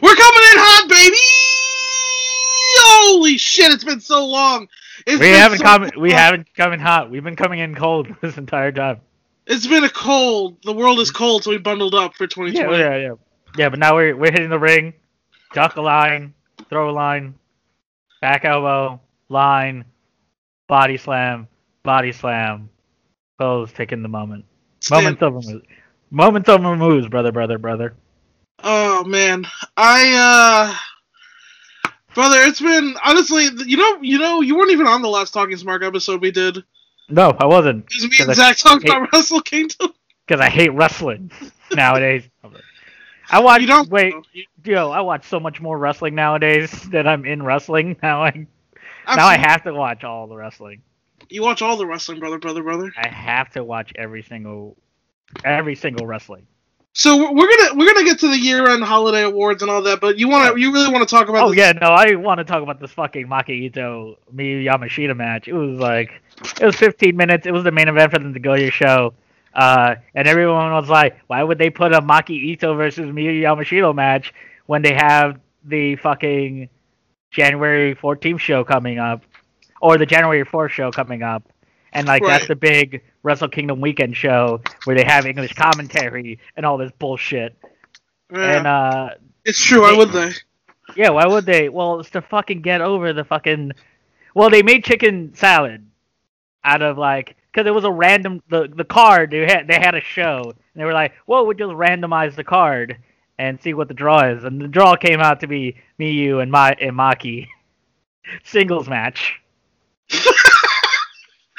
We're coming in hot, baby! Holy shit! It's been so long. It's we haven't so come. We haven't come in hot. We've been coming in cold this entire time. It's been a cold. The world is cold, so we bundled up for 2020. yeah, yeah. Yeah, Yeah, but now we're we're hitting the ring, duck a line, throw a line, back elbow, line, body slam, body slam, pose, taking the moment. Stand- Moments of moves. Moments of moves, brother, brother, brother. Oh man, I uh, brother, it's been honestly, you know, you know, you weren't even on the last Talking Smart episode we did. No, I wasn't, Because me and I Zach talked hate- about Wrestle Kingdom. because I hate wrestling nowadays. I watch. You don't wait. Yo, I watch so much more wrestling nowadays that I'm in wrestling. Now I now I have to watch all the wrestling. You watch all the wrestling, brother, brother, brother. I have to watch every single every single wrestling. So we're gonna we're gonna get to the year-end holiday awards and all that, but you want to you really want to talk about? Oh this? yeah, no, I want to talk about this fucking Maki Ito Miyu Yamashita match. It was like it was 15 minutes. It was the main event for the Nagoya show. Uh, and everyone was like, why would they put a Maki Ito versus Miyu Yamashita match when they have the fucking January 14th show coming up or the January 4th show coming up? And like that's Right. the big Wrestle Kingdom weekend show where they have English commentary and all this bullshit. Yeah, And uh it's true. Why would they? yeah, why would they? Well, it's to fucking get over the fucking. Well, they made chicken salad out of like because it was a random the the card they had they had a show and they were like, well, we'll just randomize the card and see what the draw is, and the draw came out to be Miyu and Ma and Maki singles match.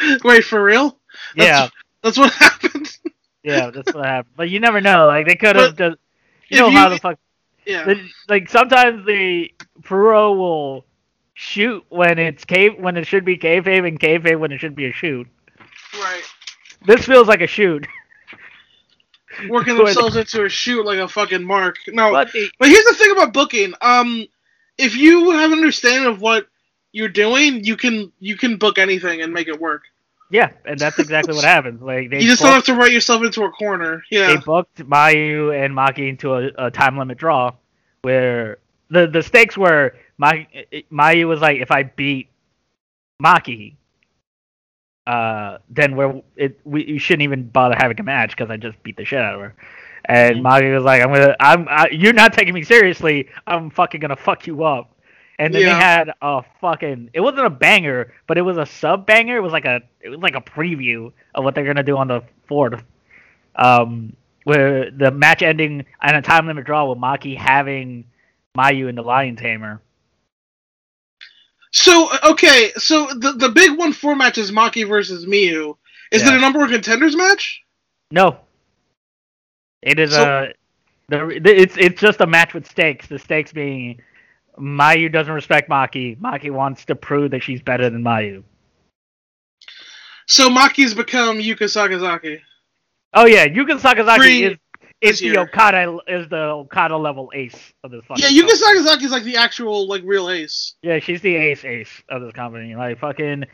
Wait for real? Yeah, That's what happened. yeah, that's what happened. But you never know. Like they could have just. You know you- how the fuck yeah. the, like sometimes the pro will shoot when it's cave when it should be kayfabe and kayfabe when it should be a shoot. Right. This feels like a shoot. Working themselves into a shoot like a fucking mark. No, But But here's the thing about booking. Um, if you have an understanding of what you're doing, you can you can book anything and make it work. Yeah, and that's exactly what happens. Like they you just don't have to write yourself into a corner. Yeah, they booked Mayu and Maki into a, a time limit draw, where the the stakes were Ma, Mayu was like, if I beat Maki, uh, then we're it we you shouldn't even bother having a match because I just beat the shit out of her. And Mhm. Maki was like, I'm gonna, I'm, I, you're not taking me seriously. I'm fucking gonna fuck you up. And then Yeah. they had a fucking, it wasn't a banger, but it was a sub banger. It was like a, it was like a preview of what they're gonna do on the fourth. Um, where the match ending on a time limit draw with Maki having Mayu in the Lion Tamer. So okay, so the the big one four match is Maki versus Miyu. Is Yeah. it a number one contenders match? No. It is So- a the, the- it's it's just a match with stakes. The stakes being Mayu doesn't respect Maki. Maki wants to prove that she's better than Mayu. So Maki's become Yuka Sakazaki. Oh yeah, Yuka Sakazaki Three is is the year. Okada is the Okada level ace of this fucking Yeah, Yuka. Sakazaki is like the actual like real ace. Yeah, she's the ace ace of this company. Like fucking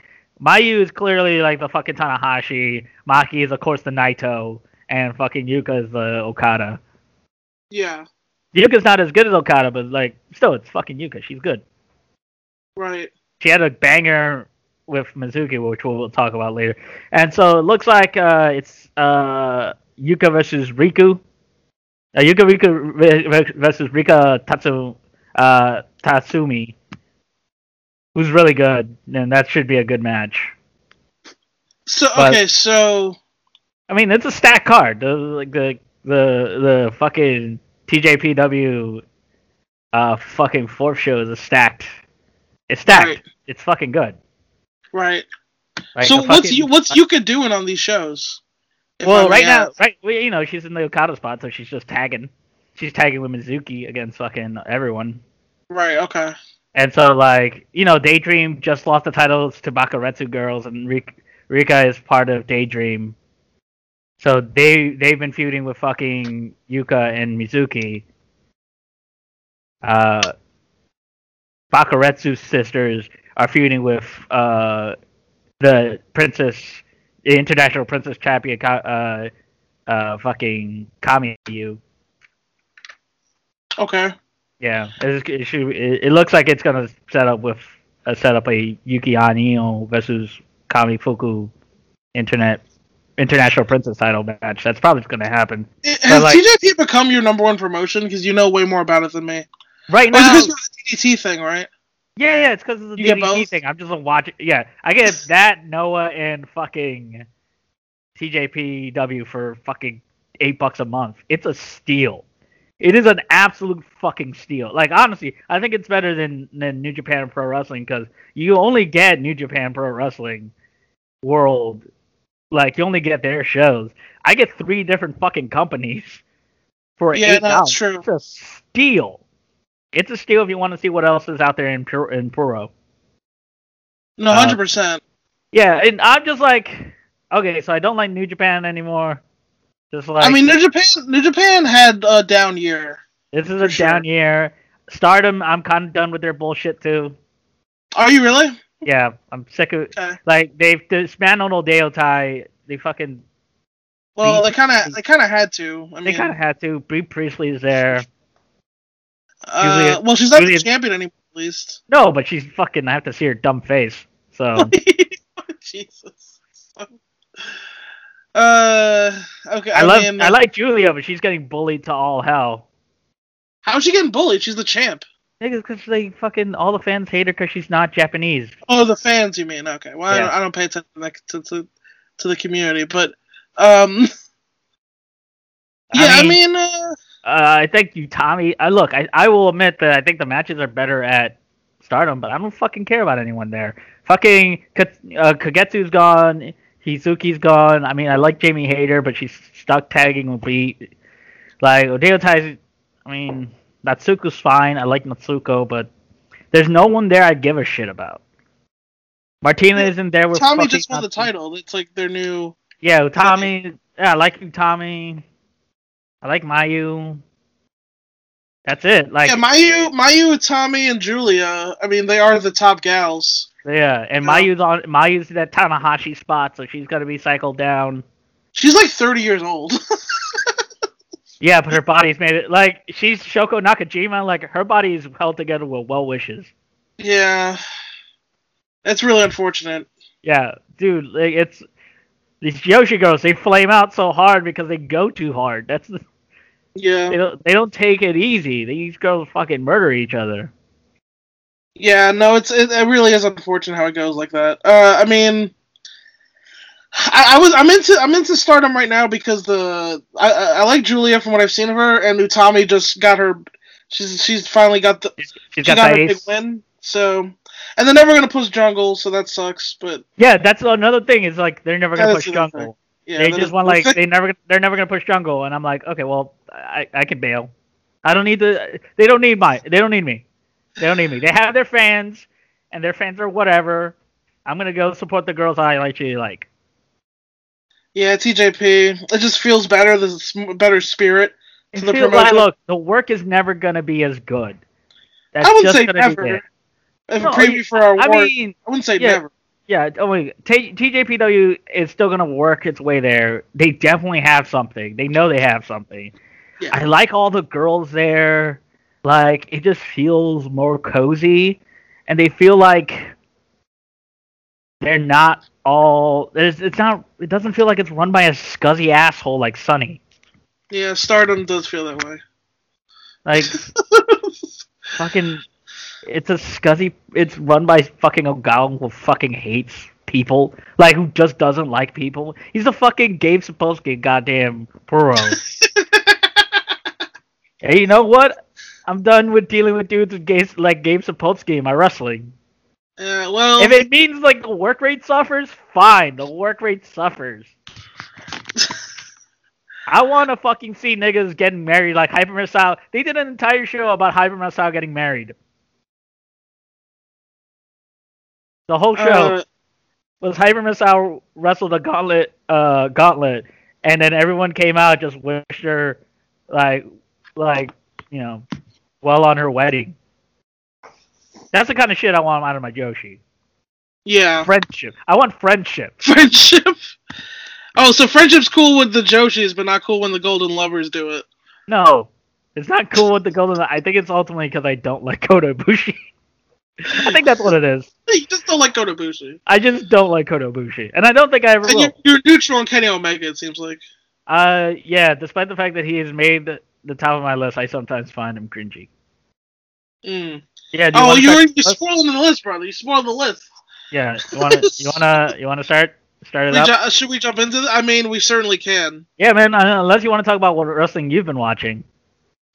Mayu is clearly like the fucking Tanahashi. Maki is of course the Naito, and fucking Yuka is the Okada. Yeah, Yuka's not as good as Okada, but like still, it's fucking Yuka. She's good. right. She had a banger with Mizuki, which we'll, talk about later. And so it looks like uh, it's uh, Yuka versus Riku. Uh, Yuka Riku versus Rika Tatsu, uh, Tatsumi, who's really good, and that should be a good match. So But- okay, so I mean, it's a stacked card. The like the the the fucking TJPW uh fucking fourth show is stacked. It's stacked. Right. It's fucking good. right. Like, so what's fucking- you what's Yuka doing on these shows? Well, right now, right, well, you know, she's in the Okada spot, so she's just tagging. She's tagging with Mizuki against fucking everyone. Right. Okay. And so, like, you know, Daydream just lost the titles to Bakuretsu Girls, and Rika is part of Daydream. So they they've been feuding with fucking Yuka and Mizuki. Uh, Bakuretsu's sisters are feuding with uh the princess, the international princess champion, uh, uh, fucking Kamiyu. Okay. Yeah, it, it, should, it, it looks like it's gonna set up with uh, set up a Yuki Aino versus Kami Fuku internet international princess title match. That's probably going to happen. It, Has like, TJP become your number one promotion? Because you know way more about it than me. Right now, it's because the DDT thing, right? Yeah, yeah, it's because of the you DDT thing. I'm just watching. Yeah, I get that Noah and fucking TJPW for fucking eight bucks a month. It's a steal. It is an absolute fucking steal. Like honestly, I think it's better than than New Japan Pro Wrestling because you only get New Japan Pro Wrestling World like you only get their shows. I get three different fucking companies for yeah, eight that's true. It's a steal. It's a steal if you want to see what else is out there in Puro. In Puro. No, uh, hundred uh, percent. Yeah, and I'm just like, okay, so I don't like New Japan anymore. Just like I mean, New Japan, New Japan had a down year. This is a sure. down year. Stardom, I'm kind of done with their bullshit too. Are you really? Yeah, I'm sick of okay. like they've dismantled Oedo Tai. They fucking. Well, they kind of they kind of had to. I mean, they kind of had to. Bea Priestley's there. Uh, well, she's not the champion anymore, at least. No, but she's fucking. I have to see her dumb face. So. Jesus. Uh, okay. I, I love. mean, I like Giulia, but she's getting bullied to all hell. How's she getting bullied? She's the champ. Niggas, because they fucking all the fans hate her because she's not Japanese. Oh, the fans, you mean? Okay. Well, yeah. I, don't, I, don't, pay attention to, to, to the community, but um, yeah, I mean, I, mean, uh, uh, I think Utami. I look, I, I will admit that I think the matches are better at Stardom, but I don't fucking care about anyone there. Fucking uh, Kagetsu's gone. Hazuki's gone. I mean, I like Jamie Hayter, but she's stuck tagging with Beat. Like Oedo Tai's. I mean, Natsuko's fine. I like Natsuko, but there's no one there I give a shit about. Martina yeah, isn't there with Tommy just won the title. It's like their new. Yeah, Tommy. Yeah, I like Tommy. I like Mayu. That's it. Like yeah, Mayu, Mayu, Tommy, and Giulia. I mean, they are the top gals. Yeah, and yeah. Mayu's on Mayu's in that Tanahashi spot, so she's gonna be cycled down. She's like thirty years old. Yeah, but her body's made it like she's Shoko Nakajima. Like her body is held together with well wishes. Yeah, that's really unfortunate. Yeah, dude, like it's these Joshi girls. They flame out so hard because they go too hard. That's the yeah. They don't they don't take it easy. These girls fucking murder each other. Yeah, no, it's it, it really is unfortunate how it goes like that. Uh, I mean, I, I, was I'm into I'm into Stardom right now because the I, I like Giulia from what I've seen of her and Utami just got her she's she's finally got the she's she got, got her big win so and they're never gonna push Jungle so that sucks but yeah that's another thing is like they're never gonna push Jungle. Yeah, they just want like they never they're never gonna push Jungle and I'm like okay well I I can bail. I don't need the they don't need my they don't need me. They don't need me. They have their fans and their fans are whatever. I'm gonna go support the girls I actually like yeah, TJP. It just feels better. There's a better spirit to the promotion. Like, look, the work is never gonna be as good. That's I wouldn't say never. If no, a preview for our I mean, I wouldn't say yeah, never. Yeah, oh T- TJPW is still gonna work its way there. They definitely have something. They know they have something. Yeah. I like all the girls there. Like it just feels more cozy, and they feel like they're not all. It's, it's not. It doesn't feel like it's run by a scuzzy asshole like Sunny. Yeah, Stardom does feel that way. Like, fucking, it's a scuzzy. It's run by fucking Ogawa who fucking hates people, like who just doesn't like people. He's a fucking Gabe Sapolsky, goddamn pro. hey, you know what? I'm done with dealing with dudes with Gabe, like Gabe Sapolsky in my wrestling. Uh, well, if it means like the work rate suffers, fine. The work rate suffers. I want to fucking see niggas getting married like Hyper Misao. They did an entire show about Hyper Misao getting married. The whole show uh, was Hyper Misao wrestled a gauntlet, uh, gauntlet, and then everyone came out just wished her like, like you know, well on her wedding. That's the kind of shit I want out of my Joshi. Yeah. Friendship. I want friendship. Friendship. Oh, so friendship's cool with the Joshis, but not cool when the Golden Lovers do it. No. It's not cool with the golden. I think it's ultimately because I don't like Kota Ibushi. I think that's what it is. You just don't like Kota Ibushi. I just don't like Kota Ibushi, and I don't think I ever And will. you're, you're neutral on Kenny Omega, it seems like. Uh, yeah. Despite the fact that he has made the, the top of my list, I sometimes find him cringy. Mm. Yeah. Do you Oh, you're, start- you're spoiling the list, brother. You spoiled the list. Yeah. You wanna you wanna you wanna start start it We up? ju- should we jump into it? I mean, we certainly can. yeah, man. uh, Unless you want to talk about what wrestling you've been watching.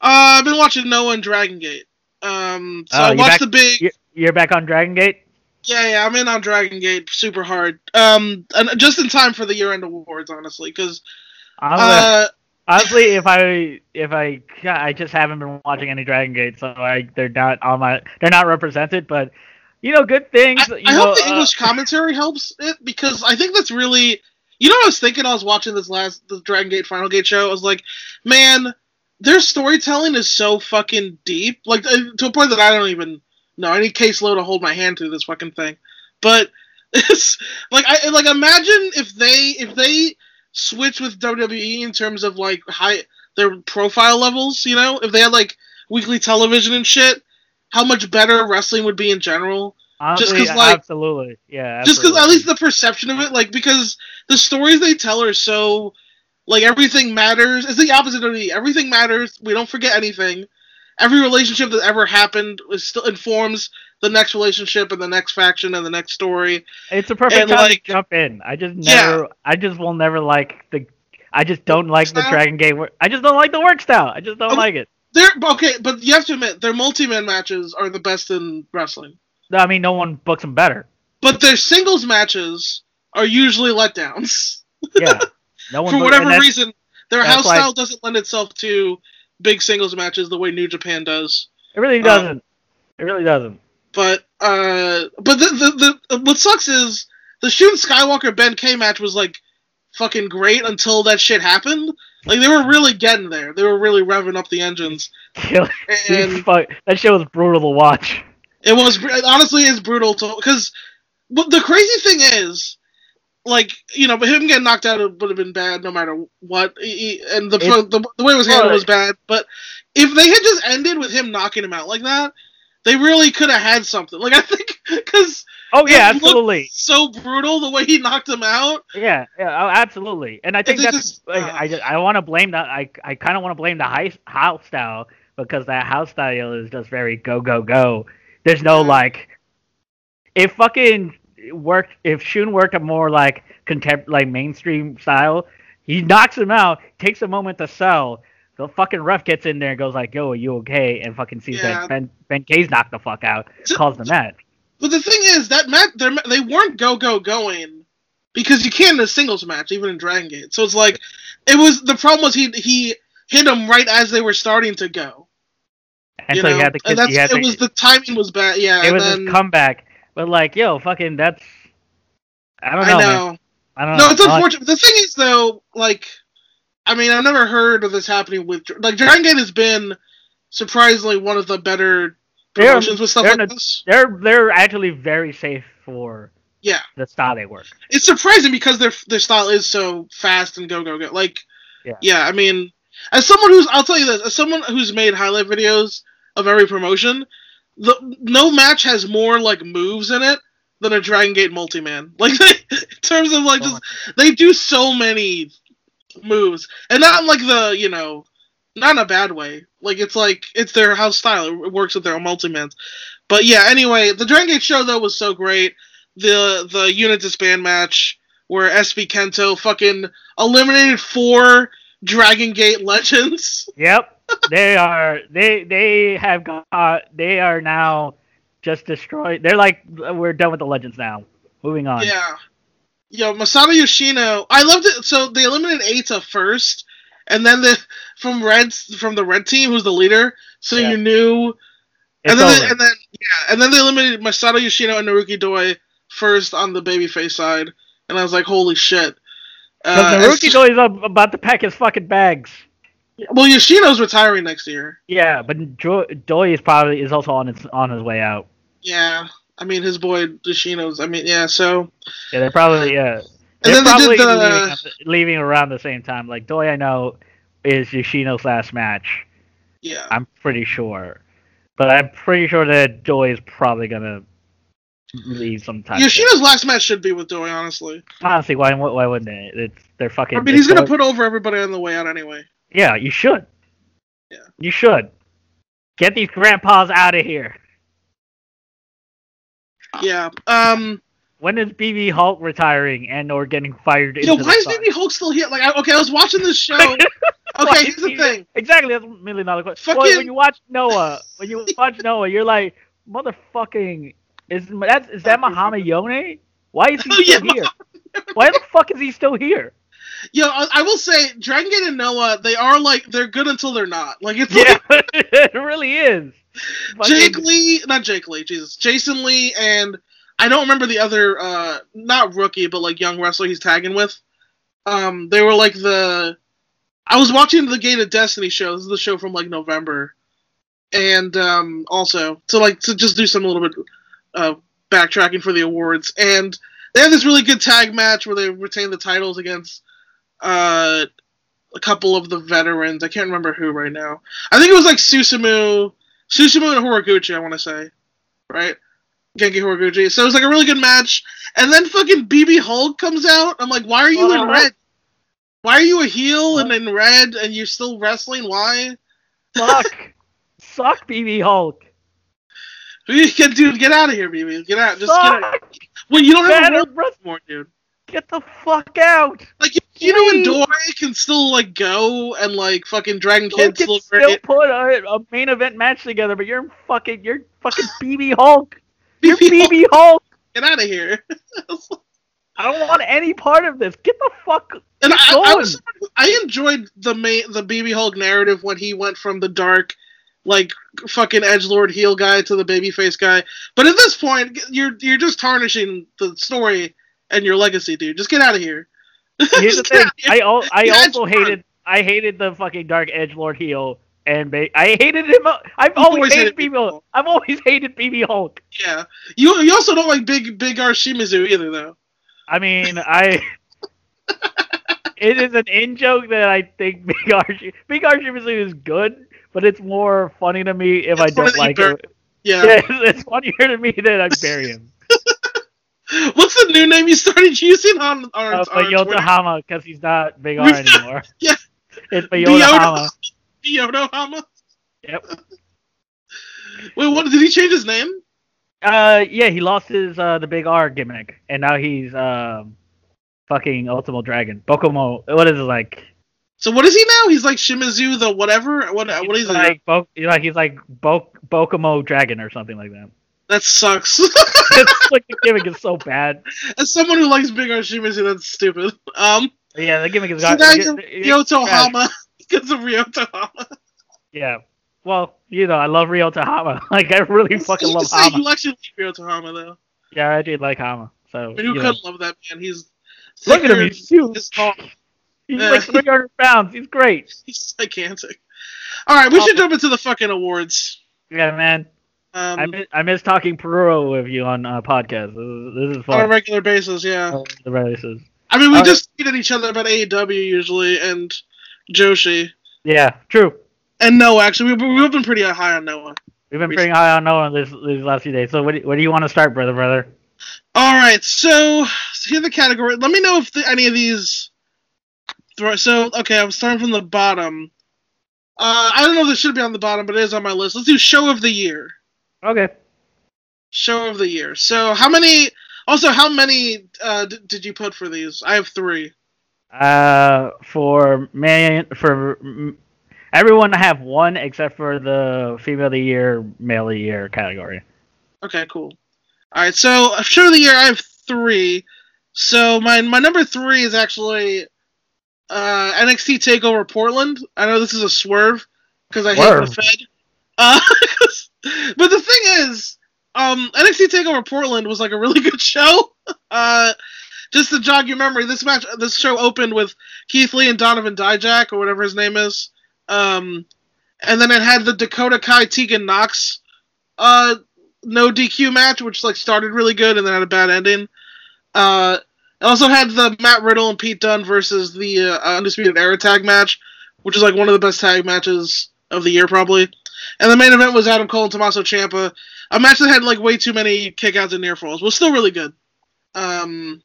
Uh, I've been watching Noah and Dragon Gate. Um, so Oh, I watched back- the big. You're, you're back on Dragon Gate. Yeah, yeah, I'm in on Dragon Gate super hard. Um, and just in time for the year end awards, honestly, because Honestly, uh, honestly, if I if I I just haven't been watching any Dragon Gate, so I they're not on my they're not represented. But you know, good things. I, I know, hope the uh, English commentary helps it because I think that's really. You know, what I was thinking. I was watching this last the Dragon Gate Final Gate show. I was like, man, their storytelling is so fucking deep, like uh, to a point that I don't even know. I need Case Low to hold my hand through this fucking thing. But it's like I like imagine if they if they switch with WWE in terms of like high their profile levels. You know, if they had like weekly television and shit, how much better wrestling would be in general. honestly, 'cause, like- absolutely, yeah. just because at least the perception of it like because the stories they tell are so like everything matters it's the opposite of the everything matters we don't forget anything every relationship that ever happened is still informs the next relationship and the next faction and the next story It's a perfect And, time like- to jump in. I just Yeah. never, I just will never like the, I just don't like the Dragon Gate. I just don't like the work style. I just don't Oh. like it. they're okay but you have to admit their multi-man matches are the best in wrestling I mean, no one books them better. but their singles matches are usually letdowns Yeah, no one. for book- whatever reason their house why- style doesn't lend itself to big singles matches the way new japan does It really uh, doesn't. it really doesn't. But uh, but the, the the what sucks is the Shun Skywalker Ben K match was like fucking great until that shit happened. Like they were really getting there. They were really revving up the engines, and Fuck, that shit was brutal to watch. it was it honestly is brutal to because. But the crazy thing is, like you know, but him getting knocked out would have been bad no matter what, he- and the, It- the the way it was handled was bad. But if they had just ended with him knocking him out like that, they really could have had something. Like I think because Oh yeah, absolutely. so brutal the way he knocked him out. Yeah, yeah, oh, absolutely. And I think they that's just- like, uh, I just, I want to blame that. I I kind of want to blame the high, house style because that house style is just very go go go. There's no Yeah. like, if fucking worked, if Shun worked a more like contempt like mainstream style, he knocks him out, takes a moment to sell. The fucking ref gets in there and goes like, "Yo, are you okay?" And fucking sees Yeah. that Ben Ben K's knocked the fuck out, Ju- calls the match. But the thing is that match, they're, weren't go go going because you can't in a singles match, even in Dragon Gate. So it's like it was the problem was he he hit them right as they were starting to go. And you so know? he had to, and that's it to, was the timing was bad. Yeah, it was then, his comeback. But like, yo, fucking, that's I don't I know. know. Man. I don't know. No, know. it's I like- unfortunate. The thing is, though, like, I mean, I've never heard of this happening with like Dragon Gate has been surprisingly one of the better They're- promotions with stuff like a- this. They're they're actually very safe for Yeah. the style they work. it's surprising because their their style is so fast and go go go. Like, Yeah. yeah I mean, as someone who's I'll tell you this, as someone who's made highlight videos of every promotion, the no match has more like moves in it than a Dragon Gate multi man. Like in terms of like oh just they do so many moves, and not in like the you know, not in a bad way. Like it's like it's their house style. It works with their multi mans. But yeah, anyway, the Dragon Gate show though was so great. The the unit disband match where SB Kento fucking eliminated four Dragon Gate legends. Yep. they are they they have got they are now just destroyed. They're like we're done with the legends now. Moving on. Yeah. Yo, Masato Yoshino. I loved it. So they eliminated Eita first, and then the from Reds from the red team, who's the leader. So Yeah. you knew, It's and then they, and then yeah, and then they eliminated Masato Yoshino and Naruki Doi first on the babyface side, and I was like, holy shit. Because Uh, rookie and- is about to pack his fucking bags. well, Yoshino's retiring next year. Yeah, but Doi is probably is also on his on his way out. Yeah, I mean his boy Yoshino's. I mean, yeah. So Yeah, they're probably yeah. and They're then they probably did the. leaving, leaving around the same time. Like Doi, I know is Yoshino's last match. Yeah. I'm pretty sure, but I'm pretty sure that Joy is probably gonna leave sometime. Yoshino's last match should be with Doi, honestly. Honestly, why why wouldn't they? It's they're fucking. I mean, he's gonna Doi- put over everybody on the way out anyway. Yeah, you should. Yeah. You should. Get these grandpas out of here. Yeah. Um. When is BB Hulk retiring and or getting fired? Yo, into why is sun? BB Hulk still here? Like, I, okay, I was watching this show. Okay, is here's the thing. Exactly, that's a million dollar question. Well, Fucking- when you watch Noah, when you watch Noah, you're like, motherfucking, is that is that Muhammad Yone? Why is he Oh, yeah, still here? Why the fuck is he still here? Yo, I, I will say, Dragon Gate and Noah, they are like they're good until they're not. Like it's Yeah, like it really is. Jake Lee, not Jake Lee, Jesus, Jason Lee, and I don't remember the other, uh, not rookie, but like young wrestler he's tagging with. Um, they were like the. I was watching the Gate of Destiny show. This is the show from like November, and um, also to like to just do some little bit uh, backtracking for the awards, and they had this really good tag match where they retained the titles against uh, a couple of the veterans. I can't remember who right now. I think it was like Susumu, Susumu and Horiguchi. I want to say, right? Genki Horiguchi. So it was like a really good match, and then fucking BB Hulk comes out. I'm like, why are you in red? Why are you a heel and in red and you're still wrestling? Why? Suck. Suck, BB Hulk. Dude, get out of here, BB. Get out. Just get out. Well, you don't have a role anymore, dude. Get the fuck out. Like, you, you know, when Please. Can still like go and like fucking Dragon You Kid can still. still put a, a main event match together, but you're fucking, you're fucking BB Hulk. You're BB Hulk, Hulk. get out of here. I don't want any part of this. Get the fuck. And I, I, was, I enjoyed the main, the BB Hulk narrative when he went from the dark, like fucking edge lord heel guy to the babyface guy. But at this point, you're you're just tarnishing the story and your legacy, dude. Just get out of here. Here's the thing. out of here. I al- I also hated I hated the fucking Dark Edge Lord heel and ba- I hated him. I've always always hated hated BB Hulk. I've always hated BB Hulk. Yeah, you you also don't like big big R Shimizu either, though. I mean, I. it is an in joke that I think Big Archie Big Archie is good, but it's more funny to me if I It's funny don't like it. Yeah. Yeah, it's funnier to me that I bury him. What's the new name you started using on on, Uh, on but Twitter? Yotohama, because he's not Big R anymore. Yeah. It's Yotohama. Yotohama. Yep. Wait, what? Did he change his name? Uh, yeah, he lost his uh the Big R gimmick, and now he's um fucking Ultimo Dragon. Bokomo. What is it like? So what is he now? He's like Shimizu the whatever. What what is He's he? like Bo- like he's like Bo- Bokomo Dragon or something like that. That sucks. it's like the gimmick is so bad. As someone who likes Big R Shimizu, that's stupid. Um, Yeah, the gimmick is so got. you're it's trash. Because of Ryotohama. Yeah. Well, you know, I love Rio Tahama. Like, I really fucking you love Hama. you actually like Ryotohama though. Yeah, I do like Hama. So, I mean, who you couldn't love that man? He's look at him. He's huge. He's Yeah. like 300 pounds. He's great. He's gigantic. All right, we should jump into the fucking awards. Yeah, man. Um, I miss, I miss talking Peruro with you on uh, podcast. This is, this is on a regular basis, yeah. Oh, the races. I mean, we All right. just tweet at each other about AEW usually and Joshi Yeah, true. and Noah. Actually, we, we've been pretty high on Noah. We've been pretty high on Noah this these last few days. So, what do, what do you want to start, brother, brother? All right, so, so here the category. Let me know if the, any of these. So okay, I'm starting from the bottom. Uh, I don't know if this should be on the bottom, but it is on my list. Let's do show of the year. Okay. Show of the year. So how many? Also, how many uh, d- did you put for these? I have three. Uh, for man, for everyone I have one except for the female of the year, male of the year category. Okay, cool. All right, so show of the year, I have three. So my my number three is actually uh, NXT Takeover Portland. I know this is a swerve because I hate the Fed. Uh, but the thing is, um, NXT Takeover Portland was like a really good show. Uh, just to jog your memory, this match, this show opened with Keith Lee and Donovan Dijak or whatever his name is. Um, and then it had the Dakota Kai Tegan Nox uh, no DQ match, which like started really good and then had a bad ending. Uh, it also had the Matt Riddle and Pete Dunne versus the uh, Undisputed Era tag match, which is like one of the best tag matches of the year probably. And the main event was Adam Cole and Tommaso Ciampa, a match that had like way too many kickouts and near falls. Was still really good. Um,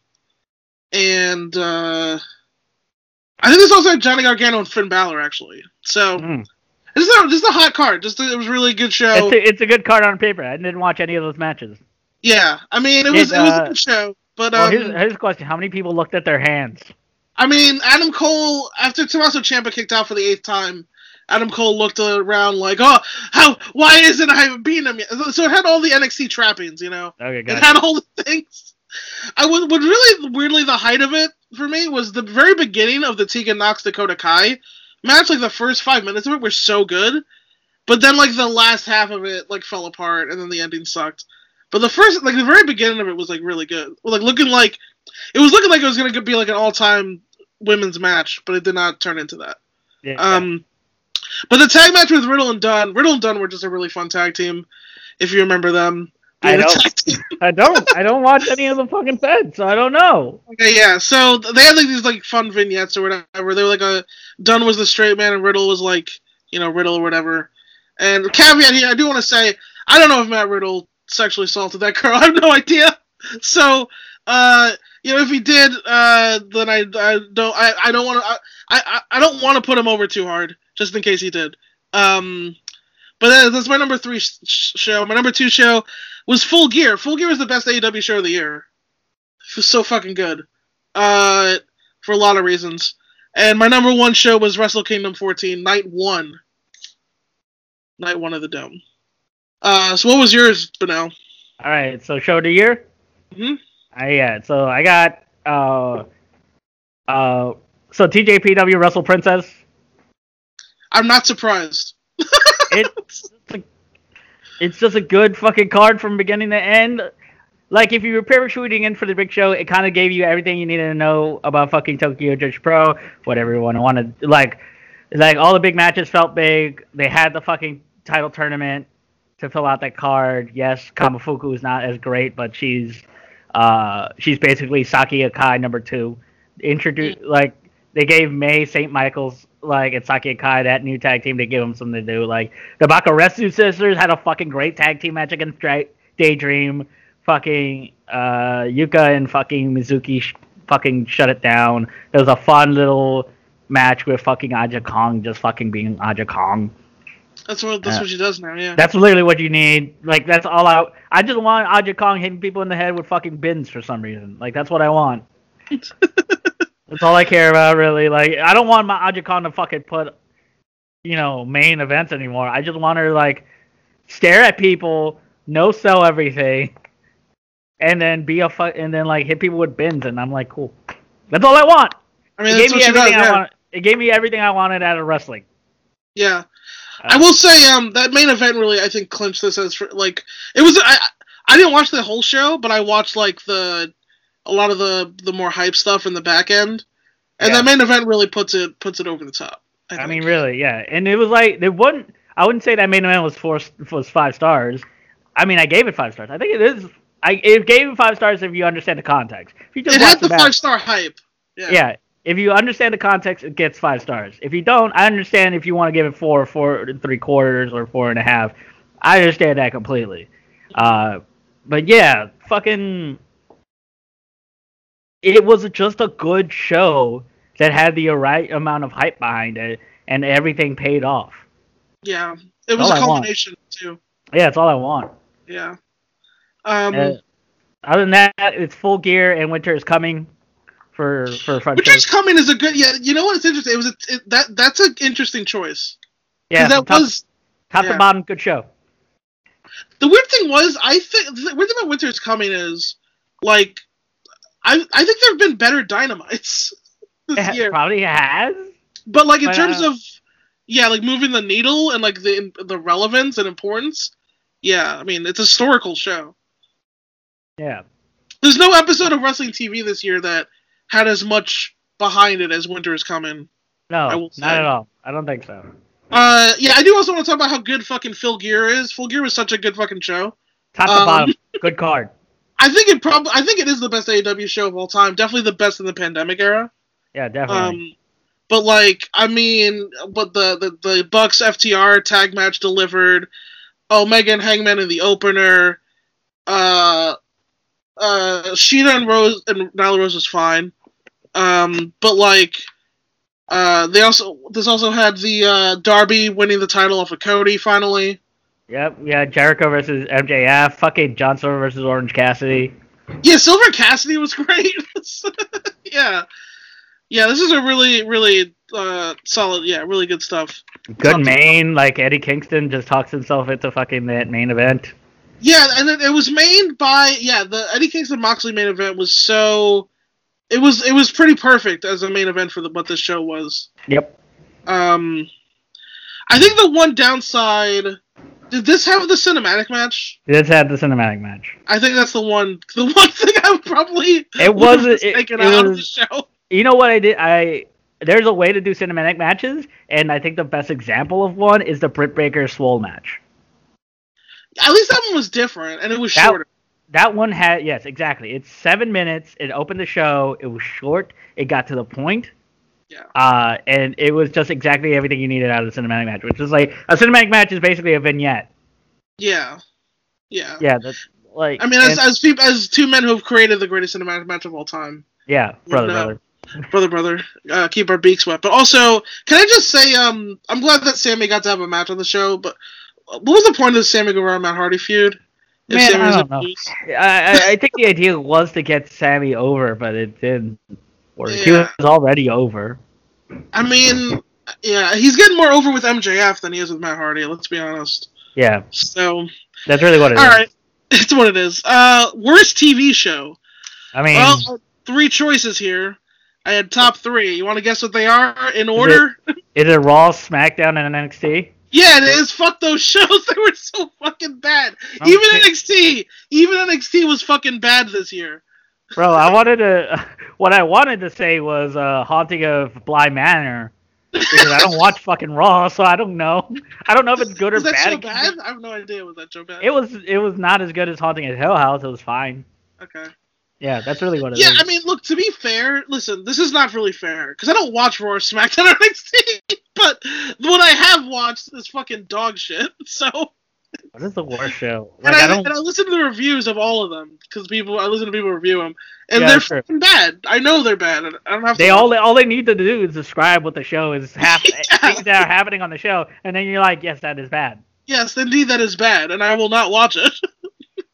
and uh, I think this also had Johnny Gargano and Finn Balor actually. So Mm. this is a, this is a hot card. Just it was a really good show. It's, a, it's a good card on paper. I didn't watch any of those matches. yeah, I mean it was It, it, was uh, a good show. But Well, um, here's, here's a question: How many people looked at their hands? I mean, Adam Cole after Tommaso Ciampa kicked out for the eighth time, Adam Cole looked around like, "Oh, how? Why isn't I beaten him yet?" So it had all the NXT trappings, you know. Okay, It good. had all the things. I was what really weirdly the height of it for me was the very beginning of the Tegan Nox Dakota Kai match. Like the first five minutes of it were so good, but then like the last half of it like fell apart, and then the ending sucked. But the first, like the very beginning of it was like really good. Like looking like it was looking like it was gonna be like an all time women's match, but it did not turn into that. Yeah. Um, but the tag match with Riddle and Dunne, Riddle and Dunne were just a really fun tag team, if you remember them. I don't. I don't. I don't watch any of the fucking feds, so I don't know. Okay, yeah. So they had like these like fun vignettes or whatever. They were like a Dunne was the straight man and Riddle was like you know Riddle or whatever. And caveat here, I do want to say I don't know if Matt Riddle sexually assaulted that girl. I have no idea. So uh, you know if he did, uh, then I, I don't I, I don't want to I, I I don't want to put him over too hard just in case he did. Um, but that- that's my number three sh- sh- show. My number two show was Full Gear. Full Gear was the best AEW show of the year. It was so fucking good. Uh, for a lot of reasons. And my number one show was Wrestle Kingdom 14, night one. Night one of the Dome. Uh, so what was yours, Benel? All right, so show of the year. Mhm. I yeah. So I got uh uh so TJPW Wrestle Princess. I'm not surprised. It it's just a good fucking card from beginning to end. Like if you were parachuting in for the big show, it kind of gave you everything you needed to know about fucking Tokyo Joshi Pro, what everyone wanted. Like, like all the big matches felt big. They had the fucking title tournament to fill out that card. Yes, Kamifuku is not as great, but she's uh she's basically Saki Akai number two. Introduce like they gave May St. Michael's like and Saki Akai that new tag team to give them something to do. Like the Bakuretsu sisters had a fucking great tag team match against Dra- Daydream. Fucking uh, Yuka and fucking Mizuki sh- fucking shut it down. There was a fun little match with fucking Aja Kong just fucking being Aja Kong. That's what that's Uh, what she does now. Yeah. That's literally what you need. Like that's all I. I just want Aja Kong hitting people in the head with fucking bins for some reason. Like that's what I want. that's all I care about, really. Like I don't want my Aja Kong to fucking put, you know, main events anymore. I just want her to, like stare at people, no sell everything, and then be a fuck, and then like hit people with bins, and I'm like, cool. That's all I want. I mean, it gave me she does. everything I Yeah. wanted. It gave me everything I wanted out of wrestling. yeah. Uh, I will say, um, that main event really, I think, clinched this as like it was. I I didn't watch the whole show, but I watched like the a lot of the the more hype stuff in the back end, and Yeah. that main event really puts it puts it over the top. I, I mean, really, yeah. And it was like there wasn't. I wouldn't say that main event was four was five stars. I mean, I gave it five stars. I think it is. I it gave it five stars if you understand the context. If you just it had the five star hype. Yeah. Yeah. If you understand the context, it gets five stars. If you don't, I understand if you want to give it four, four and three quarters, or four and a half. I understand that completely. Uh, but yeah, fucking. It was just a good show that had the right amount of hype behind it, and everything paid off. Yeah. It was all a want. too. Yeah, it's all I want. Yeah. Um, Uh, other than that, it's full gear, and winter is coming for for front Winter's shows. Coming is a good. Yeah. You know what? It's interesting. It was a, it, that. That's an interesting choice. Yeah, that top, was top yeah. to bottom, good show. the weird thing was I think the weird thing about Winter's Coming is like I I think there have been better dynamites this It year, probably has. but like in but, terms uh, of yeah, like moving the needle and like the the relevance and importance. Yeah, I mean it's a historical show. Yeah. There's no episode of wrestling TV this year that had as much behind it as Winter is Coming. No, not at all. I don't think so. Uh, yeah, I do also want to talk about how good fucking Full Gear is. Full Gear was such a good fucking show. Top to Um, bottom, good card. I think it probably I think it is the best AEW show of all time. Definitely the best in the pandemic era. Yeah, definitely. Um, But like, I mean, but the the, the Bucks FTR tag match delivered. Omega and Hangman in the opener. Uh, uh, Shida and Rose and Nyla Rose was fine. Um, but like, uh, they also this also had the uh, Darby winning the title off of Cody finally. Yep, yeah, Jericho versus MJF, fucking John Silver versus Orange Cassidy. Yeah, Silver Cassidy was great. yeah, yeah, this is a really, really uh, solid. Yeah, really good stuff. Good Something- main, like Eddie Kingston just talks himself into fucking that main event. Yeah, and it, it was made by yeah the Eddie Kingston Moxley main event was so it was it was pretty perfect as a main event for the, what this show was. Yep. Um, I think the one downside did this have the cinematic match? This had the cinematic match. I think that's the one the one thing I would probably It wasn't- it- out of the was- show. You know what I did? I there's a way to do cinematic matches, and I think the best example of one is the Britt Baker Swole match. At least that one was different and it was That- shorter. That one had yes, exactly. It's seven minutes. It opened the show. It was short. It got to the point. Yeah. Uh, and it was just exactly everything you needed out of the cinematic match, which is like a cinematic match is basically a vignette. Yeah, yeah. Yeah, that's like. I mean, as and- as people as two men who have created the greatest cinematic match of all time. yeah, brother, brother. brother, brother, uh, keep our beaks wet. But also, can I just say, um, I'm glad that Sammy got to have a match on the show. But what was the point of the Sammy Guevara Matt Hardy feud? Man, Sammy I was don't know. I, I- I think the idea was to get Sammy over, but it didn't work. He Yeah. was already over. I mean, yeah, he's getting more over with MJF than he is with Matt Hardy. Let's be honest. Yeah, So, that's really what it is. all right, it's what it is. Uh, worst TV show. I mean, Well, three choices here. I had top three. You want to guess what they are in order? is it Raw, SmackDown, and NXT? Yeah, it is. Fuck those shows. They were so fucking bad. Okay. Even NXT, even NXT was fucking bad this year. Bro, I wanted to. What I wanted to say was uh, Haunting of Bly Manor. Because I don't watch fucking Raw, so I don't know. I don't know if it's good or Was that bad. It be- bad? I have no idea. Was that so bad? It was. It was not as good as Haunting at Hill House. It was fine. okay. Yeah, that's really what it is. Yeah, I mean, look. To be fair, listen. This is not really fair because I don't watch Raw, SmackDown, or NXT. But what I have watched is fucking dog shit. So, What is the worst show? and, Like I, I don't. and I listen to the reviews of all of them because people. I listen to people review them, and Yeah, they're sure. bad. I know they're bad. and I don't have to. They watch all all they need to do is describe what the show is hap- Yeah. things that are happening on the show, and then you're like, yes, that is bad. Yes, indeed, that is bad, and I will not watch it.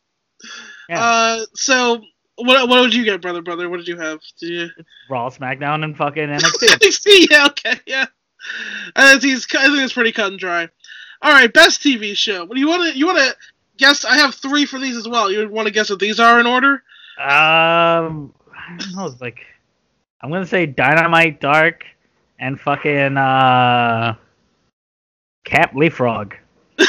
Yeah. Uh, so what what did you get, brother? Brother, what did you have? Did you Raw, SmackDown, and fucking NXT. NXT? Yeah, okay, yeah. NXT's, I think it's pretty cut and dry. All right, best TV show. What do you want to you want to guess? I have three for these as well. You want to guess what these are in order? Um, I don't know. It's like I'm gonna say Dynamite Dark and fucking uh, Cap Leapfrog.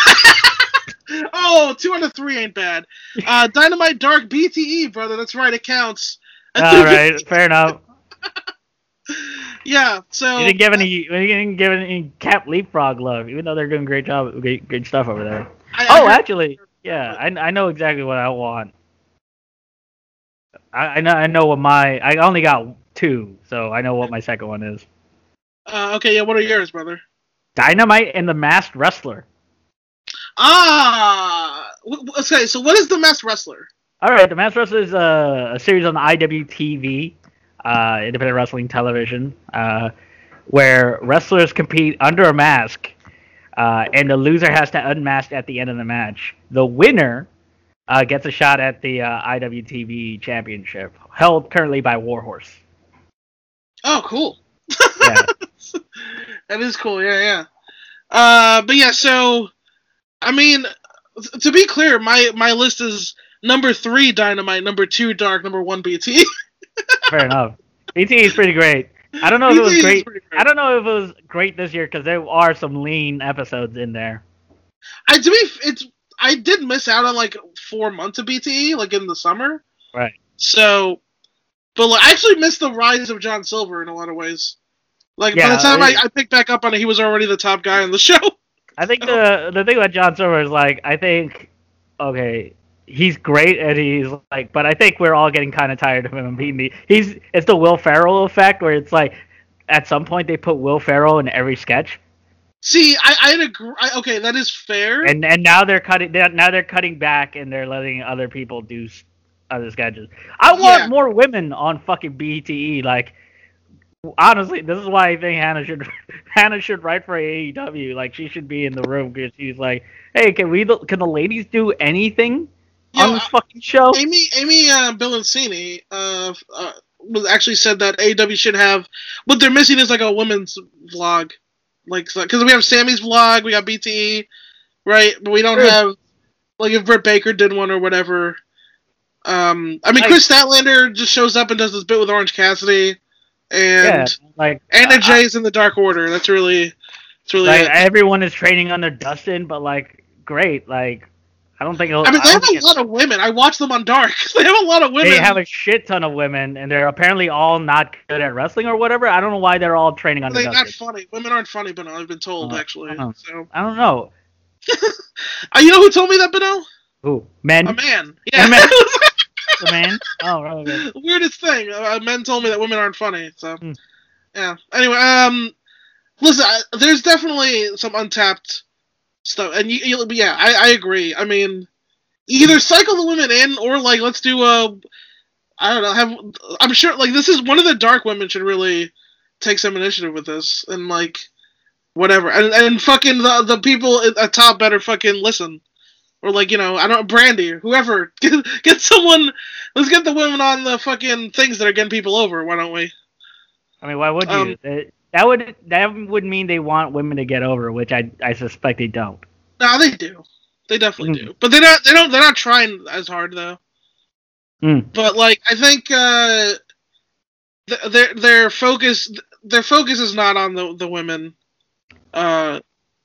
Oh, two out of three ain't bad. Uh, Dynamite Dark BTE, brother. That's right, it counts. All right, fair enough. Yeah. So You didn't give any. You didn't give any Cap Leapfrog love, even though they're doing great job, great, great stuff over there. I, I Oh, heard- actually, yeah, I, I know exactly what I want. I, I know I know what my I only got two, so I know what my second one is. uh, okay, yeah. What are yours, brother? Dynamite and the Masked Wrestler. Ah, okay. So what is the Masked Wrestler? All right, the Masked Wrestler is a, a series on the IWTV, uh, Independent Wrestling Television, uh, where wrestlers compete under a mask, uh, and the loser has to unmask at the end of the match. The winner uh, gets a shot at the uh, IWTV Championship, held currently by Warhorse. Oh, cool. Yeah. That is cool. Yeah, yeah. Uh, but yeah. So, I mean, to be clear, my my list is number three Dynamite, number two Dark, number one BT. Fair enough. BT is pretty great. I don't know if it was great. great. I don't know if it was great this year because there are some lean episodes in there. I to be, it's I did miss out on like four months of BTE, like in the summer. Right. So, but like, I actually missed the rise of John Silver in a lot of ways. Like by the time I, I picked back up on it, he was already the top guy on the show. I think the the thing about John Silver is like I think okay he's great and he's like but I think we're all getting kind of tired of him being the he's it's the Will Ferrell effect where it's like at some point they put Will Ferrell in every sketch, See, I, I'd agree. I, okay, that is fair. and and now they're cutting. They're, now they're cutting back and they're letting other people do other sketches. I want Yeah. more women on fucking BTE. Like, honestly, this is why I think Hannah should Hannah should write for AEW. Like, she should be in the room because she's like, hey, can we can the ladies do anything Yo, on this fucking show? Amy Amy uh, Bilancini uh, uh, was actually said that AEW should have what they're missing is like a women's vlog, like because we have Sammy's vlog, we got BTE, right? But we don't Sure. have like if Britt Baker did one or whatever. Um, I mean, Kris Statlander just shows up and does this bit with Orange Cassidy, yeah, and like Anna Jay's in the Dark Order. That's really, it's really. like everyone is training under Dustin, but like great, like I don't think it'll, I mean, they I have a lot of women. I watch them on Dark. they have a lot of women. they have a shit ton of women, and they're apparently all not good at wrestling or whatever. I don't know why they're all training under They're not funny. Women aren't funny, but I've been told Uh, actually. uh-huh. So, I don't know. uh, you know who told me that, Beno? Who men? A man. Yeah. A man? the man? Oh, right, okay. Weirdest thing. Uh, men told me that women aren't funny. So, Hmm. yeah. Anyway, um, listen, I, there's definitely some untapped stuff, and you, you yeah, I, I agree. I mean, either cycle the women in, or like let's do a, I don't know, have I'm sure like this is one of the dark women should really take some initiative with this and like whatever, and and fucking the the people top better fucking listen. Or like you know, I don't Brandy or whoever get get someone. Let's get the women on the fucking things that are getting people over. Why don't we? I mean, why would you? Um, that would that would mean they want women to get over, which I I suspect they don't. No, they do. They definitely Mm. do. But they're not. They don't. They're not trying as hard though. Mm. But like, I think uh, th- their their focus their focus is not on the the women. Uh,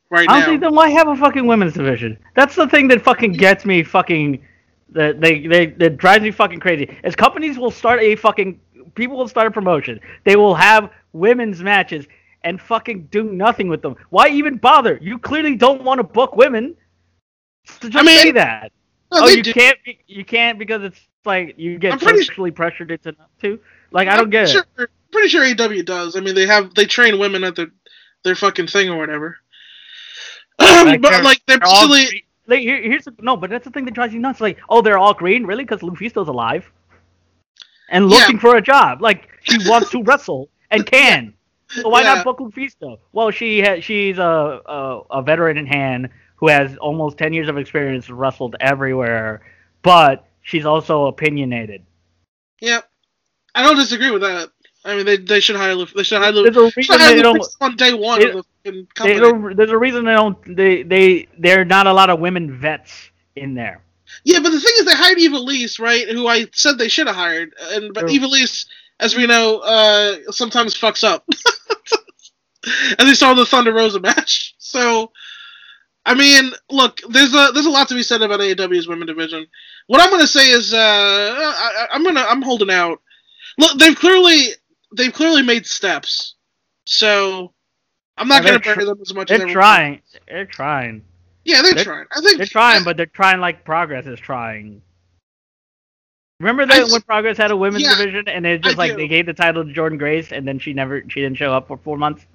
right now. Honestly, now. then why have a fucking women's division? That's the thing that fucking gets me fucking that they, they that drives me fucking crazy. As companies will start a fucking people will start a promotion. They will have women's matches and fucking do nothing with them. Why even bother? You clearly don't want to book women. So just I mean, say that. No, oh, you do. can't. be- You can't because it's like you get socially pressured into not to. Like I don't I'm get sure, it. Pretty sure AW does. I mean, they have they train women at their their fucking thing or whatever. Like, um, but like they're They're silly. Like, here, here's no, but that's the thing that drives you nuts. Like, oh, they're all green, really? Because Lufisto's alive and Yeah. looking for a job. Like, she wants to wrestle and can. So why Yeah. not book Lufisto? Well, she ha- she's a, a a veteran in hand who has almost ten years of experience, wrestled everywhere, but she's also opinionated. Yep. I don't disagree with that. I mean, they they should hire Lu- they should hire Lu- There's a should reason hire they don't. Lufisto on day one the They don't there's a reason they don't. They they there are not a lot of women vets in there. Yeah, but the thing is, they hired Ivelisse, right? Who I said they should have hired, and but True. Ivelisse, as we know, uh, sometimes fucks up. as we saw in the Thunder Rosa match. So, I mean, look, there's a there's a lot to be said about AEW's women division. What I'm gonna say is, uh, I, I'm gonna I'm holding out. Look, they've clearly they've clearly made steps. So. I'm not Yeah, gonna bury them as much as They're everyone- trying. They're trying. Yeah, they're, they're- trying. I think They're trying, but they're trying like Progress is trying. Remember that when Progress had a women's Yeah, division and it just I like do. they gave the title to Jordynne Grace and then she never she didn't show up for four months.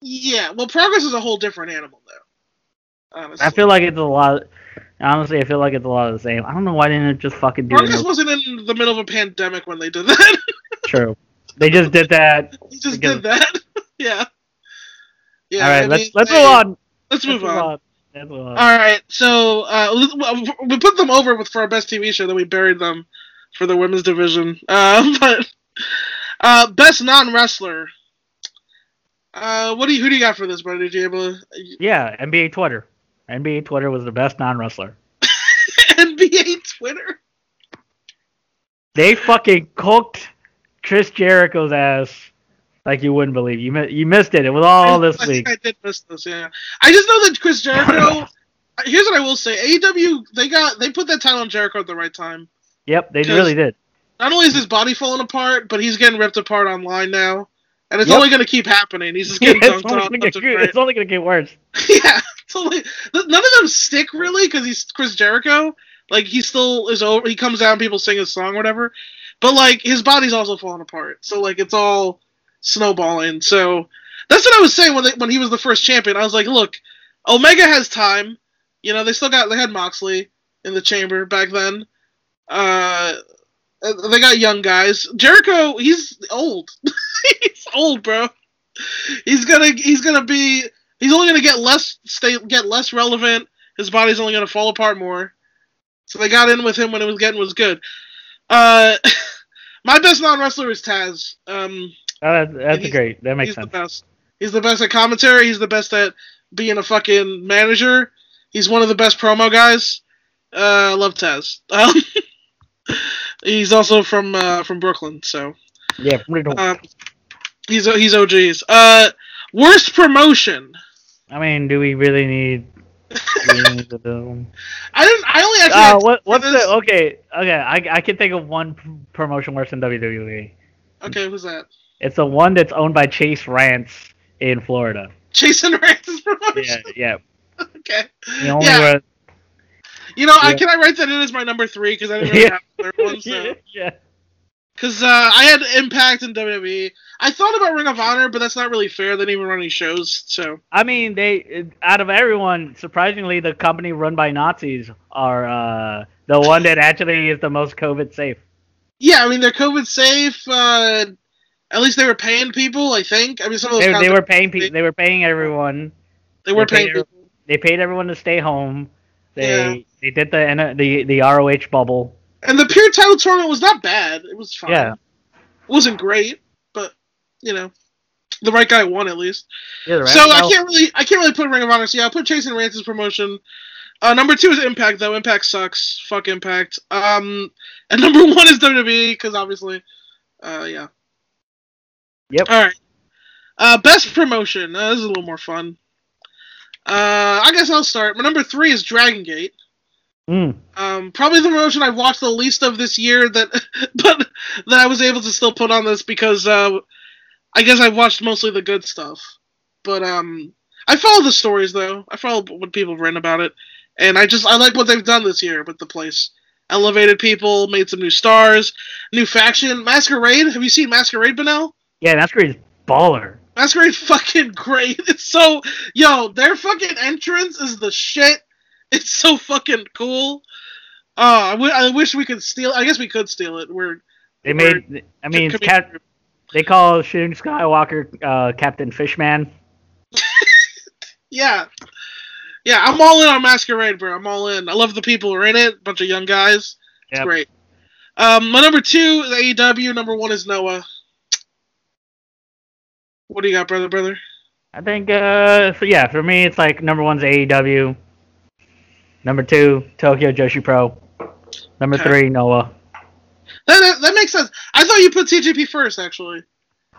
Yeah, well, progress is a whole different animal, though. Honestly, I feel like it's a lot. Honestly, I feel like it's a lot of the same. I don't know why they didn't it just fucking do progress it. wasn't in the middle of a pandemic when they did that. True. They just did that. he just Because- did that. yeah. Yeah. All right, I let's mean, let's hey, move on. Let's move Let's on. All right, so uh, we- put them over with for our best TV show, then we buried them for the women's division. Uh, but uh, best non wrestler. Uh, what do you who do you got for this, brother? Did you able to Yeah, NBA Twitter. NBA Twitter was the best non-wrestler. NBA Twitter? They fucking cooked Chris Jericho's ass like you wouldn't believe. You mi- you missed it. It was all this I week. I did miss this. Yeah, I just know that Chris Jericho. here's what I will say: AEW they got they put that title on Jericho at the right time. Yep, they really did. Not only is his body falling apart, but he's getting ripped apart online now, and it's Yep. only going to keep happening. He's just getting it's, dunked only on. get, it's only gonna get worse. yeah, it's only, none of them stick really because he's Chris Jericho. Like he still is over. He comes out and people sing his song, or whatever. But like his body's also falling apart. So like it's all snowballing. So that's what I was saying when they, when he was the first champion. I was like, look, Omega has time. You know, they still got they had Moxley in the chamber back then. Uh, they got young guys. Jericho, he's old. he's old, bro. He's gonna he's gonna be he's only gonna get less stay get less relevant. His body's only gonna fall apart more. So they got in with him when it was getting was good. Uh, my best non wrestler is Taz. Um, oh, that's, that's great. That makes he's sense. the best. He's the best at commentary. He's the best at being a fucking manager. He's one of the best promo guys. Uh, I love Taz. Um, he's also from uh, from Brooklyn, so Yeah, um, he's he's OGs. Uh, worst promotion. I mean, do we really need? do we need to do- I didn't. I only actually. Uh, what, what's this- the okay? Okay, I, I can think of one promotion worse than WWE. Okay, who's that? It's the one that's owned by Chasyn Rance in Florida. Chasyn Rance's Yeah, promotion. yeah. Okay. The only Yeah. where- You know, I can I write that in as my number three because I didn't really Yeah. have a third one. So. yeah, yeah. Because uh, I had Impact in WWE. I thought about Ring of Honor, but that's not really fair. They didn't even run any shows. So I mean, they out of everyone, surprisingly, the company run by Nazis are uh, the one that actually is the most COVID safe. yeah, I mean they're COVID safe. Uh, at least they were paying people. I think. I mean some of those They, they were paying people. They were paying everyone. They were they paying paid- people. They paid everyone to stay home. They Yeah. they did the the the ROH bubble. And the pure title tournament was not bad. It was fine. Yeah. It wasn't great, but you know, the right guy won at least. Yeah, right. So I can't really, I can't really put Ring of Honor. So yeah, I'll put Chasyn Rance's promotion. Uh, number two is Impact, though. Impact sucks. Fuck Impact. Um, and number one is WWE because obviously, uh, yeah. Yep. All right. Uh, best promotion. Uh, this is a little more fun. Uh, I guess I'll start. My number three is Dragon Gate. Mm. Um, probably the promotion I've watched the least of this year that, but that I was able to still put on this because uh, I guess I've watched mostly the good stuff. But um, I follow the stories though. I follow what people have written about it, and I just I like what they've done this year with the place. Elevated people, made some new stars, new faction. Masquerade. Have you seen Masquerade, Benel? Yeah, that's great. Baller. Masquerade fucking great. It's so yo, their fucking entrance is the shit. It's so fucking cool. Uh, I, w- I wish we could steal. I guess we could steal it. We're They made. I mean, Cap, they call Shun Skywalker uh, Captain Fishman. yeah, yeah. I'm all in on Masquerade, bro. I'm all in. I love the people who are in it. bunch of young guys. It's Yep. great. Um, my number two is AEW. Number one is Noah. What do you got, brother, brother? I think. Uh, for, yeah, for me, it's like number one's AEW. Number two, Tokyo Joshi Pro. Number Okay. three, Noah. That, that, that makes sense. I thought you put TJP first, actually.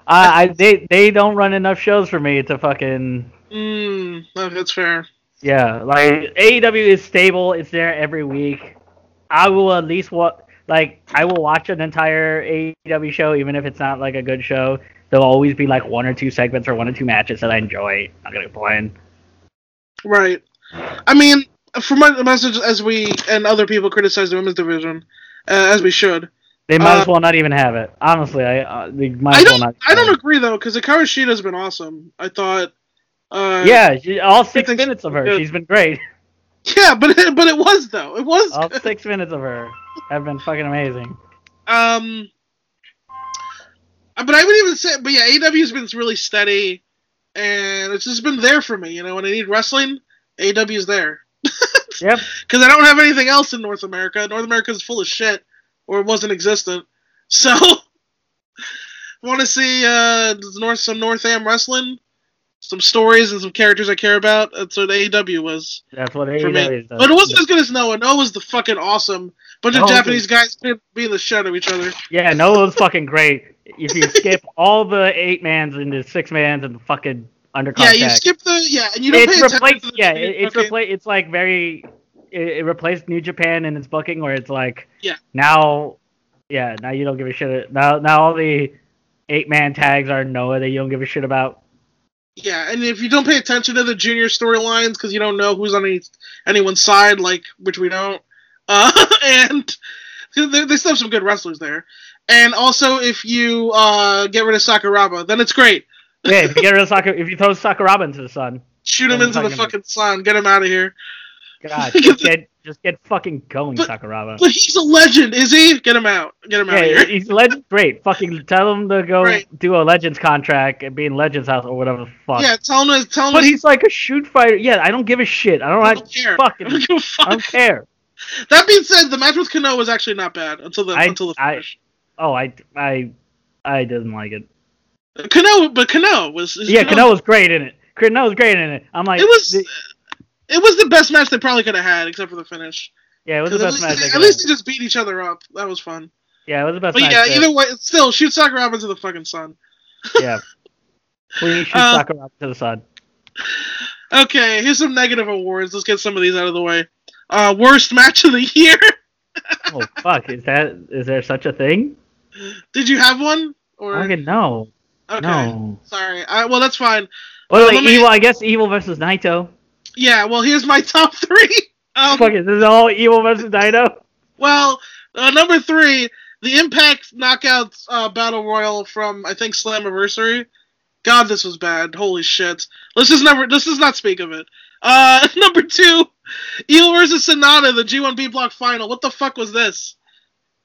I, I they they don't run enough shows for me to fucking Mm, no, that's fair. yeah. Like AEW is stable. It's there every week. I will at least watch. Like I will watch an entire AEW show, even if it's not like a good show. There'll always be like one or two segments or one or two matches that I enjoy. I'm not gonna complain. Right. I mean, from my message, as we and other people criticize the women's division, uh, as we should. They might Uh, as well not even have it. Honestly, I uh, they might I as well don't. not. I don't agree though, because Hikaru Shida's been awesome. I thought. Uh, Yeah, she, all six minutes of her, good. she's been great. Yeah, but it, but it was though. It was. All good. six minutes of her have been fucking amazing. Um. But I would even say, but yeah, AEW's been really steady, and it's just been there for me. You know, when I need wrestling, AEW's there. Yep. because I don't have anything else in North America. North America is full of shit, or it wasn't existent. So, want to see uh, North some North Am wrestling, some stories and some characters I care about. That's what AEW was That's what for me. AEW. But it wasn't as good as Noah. Noah was the fucking awesome bunch of Japanese guys being the shit of each other. Yeah, Noah was fucking great. If you skip all the eight mans and the six mans and the fucking undercard Yeah, you skip the yeah, and you don't it's pay attention replaced. to the Yeah, it, it's fucking- replaced. It's like very. It, it replaced New Japan in its booking, where it's like. Yeah. Now, yeah, now you don't give a shit. Now, now all the eight man tags are Noah that you don't give a shit about. Yeah, and if you don't pay attention to the junior storylines because you don't know who's on any, anyone's side, like which we don't, uh, and they, they still have some good wrestlers there. and also if you uh, get rid of Sakuraba, then it's great. Yeah, if you get rid of Sakura, if you throw Sakuraba into the sun, Shoot him into the fucking- fucking sun, get him out of here. God, get just get fucking going, But- Sakuraba. But he's a legend, is he? Get him out. Get him out of Yeah, here. he's legend. Great, fucking tell him to go Right. do a Legends contract and be in Legends house or whatever the fuck. Yeah, tell him to tell him. But he's like a shoot fighter. Yeah, I don't give a shit. I don't I don't care. fucking. I don't fuck. I don't care. That being said, the match with Kano was actually not bad until the I- until the I- finish. Oh, I I I didn't like it. Kano, but Kano was Yeah, Kano was great in it. Kano was great in it. I'm like, It was the- it was the best match they probably could have had, except for the finish. yeah, it was the best at match. they at least they just beat each other up. That was fun. yeah, it was the best But match. yeah, there. either way, still shoot Sakuraba into the fucking sun. yeah. Please shoot Uh, Sakuraba to the sun. Okay, here's some negative awards. Let's get some of these out of the way. Uh, worst match of the year. Oh fuck, is that is there such a thing? Did you have one? Or Fucking no, okay, no. sorry. I, well, that's fine. Well, let like me- evil. I guess evil versus Naito. Yeah. Well, here's my top three. Um, Fuck it, this is all evil versus Dino. Well, uh, number three, the Impact Knockouts uh, Battle Royal from I think Slammiversary. God, this was bad. Holy shit. Let's just never. Let's just not speak of it. Uh, number two, Eel versus Sanada, the G1 B Block final. What the fuck was this?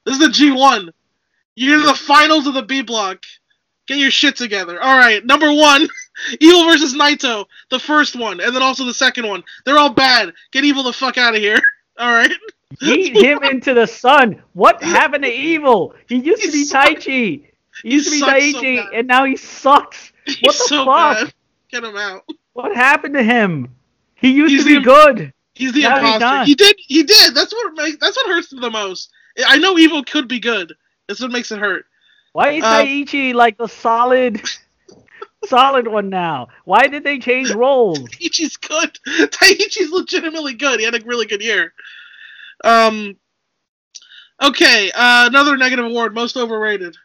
This is the G1. You're in the finals of the B Block. Get your shit together. All right, number one, Evil versus Naito, the first one, and then also the second one. They're all bad. Get Evil the fuck out of here. All right. Yeet him into the sun. What happened to evil? He used He to be. Taichi. He used to be sucks so and now he sucks. What the so fuck? bad. Get him out. What happened to him? He used He's to be the- good. He's the Now imposter. done. He did. He did. That's what makes. That's what hurts the most. I know evil could be good. That's what makes it hurt. Why is Um, Taichi like the solid, solid one now? Why did they change roles? Taichi's good. Taichi's legitimately good. He had a really good year. Um. Okay. Uh, another negative award. Most overrated.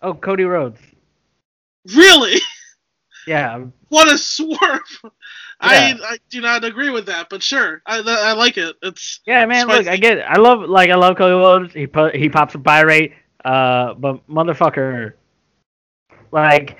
Oh, Cody Rhodes. Really? Yeah, What a swerve. I, I do not agree with that, but sure. I I like it. It's yeah, man. Spicy. Look, I get. It. I love like I love Cody Rhodes. He put he pops a buy rate. Uh, but motherfucker, like.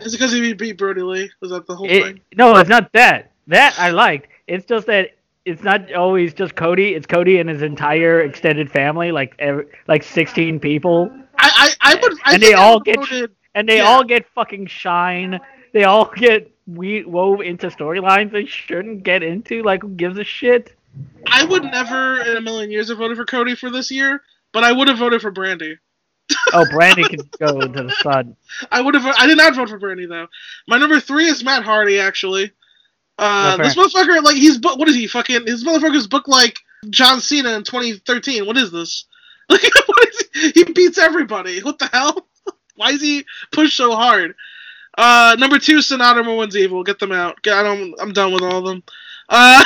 is it because he beat Brodie Lee? Was that the whole It, thing? no, it's not that. That I liked. It's just that it's not always just Cody. It's Cody and his entire extended family, like ev like sixteen people, I I, I would. I And they all get voted- and they Yeah. all get fucking shine. They all get we wove into storylines they shouldn't get into. Like, who gives a shit? I would never in a million years have voted for Cody for this year, but I would have voted for Brandy. Oh, Brandy can go into the sun. I would have. I did not vote for Brandy though. My number three is Matt Hardy. Actually, uh, Oh, this motherfucker, like he's. What is he? Fucking his motherfucker's booked like John Cena in 2013. What is this? Like, what is he? he beats everybody. What the hell? Why is he pushed so hard? Uh, number two, Sanada Moon's Evil. Get them out. Get, I don't. I'm done with all of them. Uh,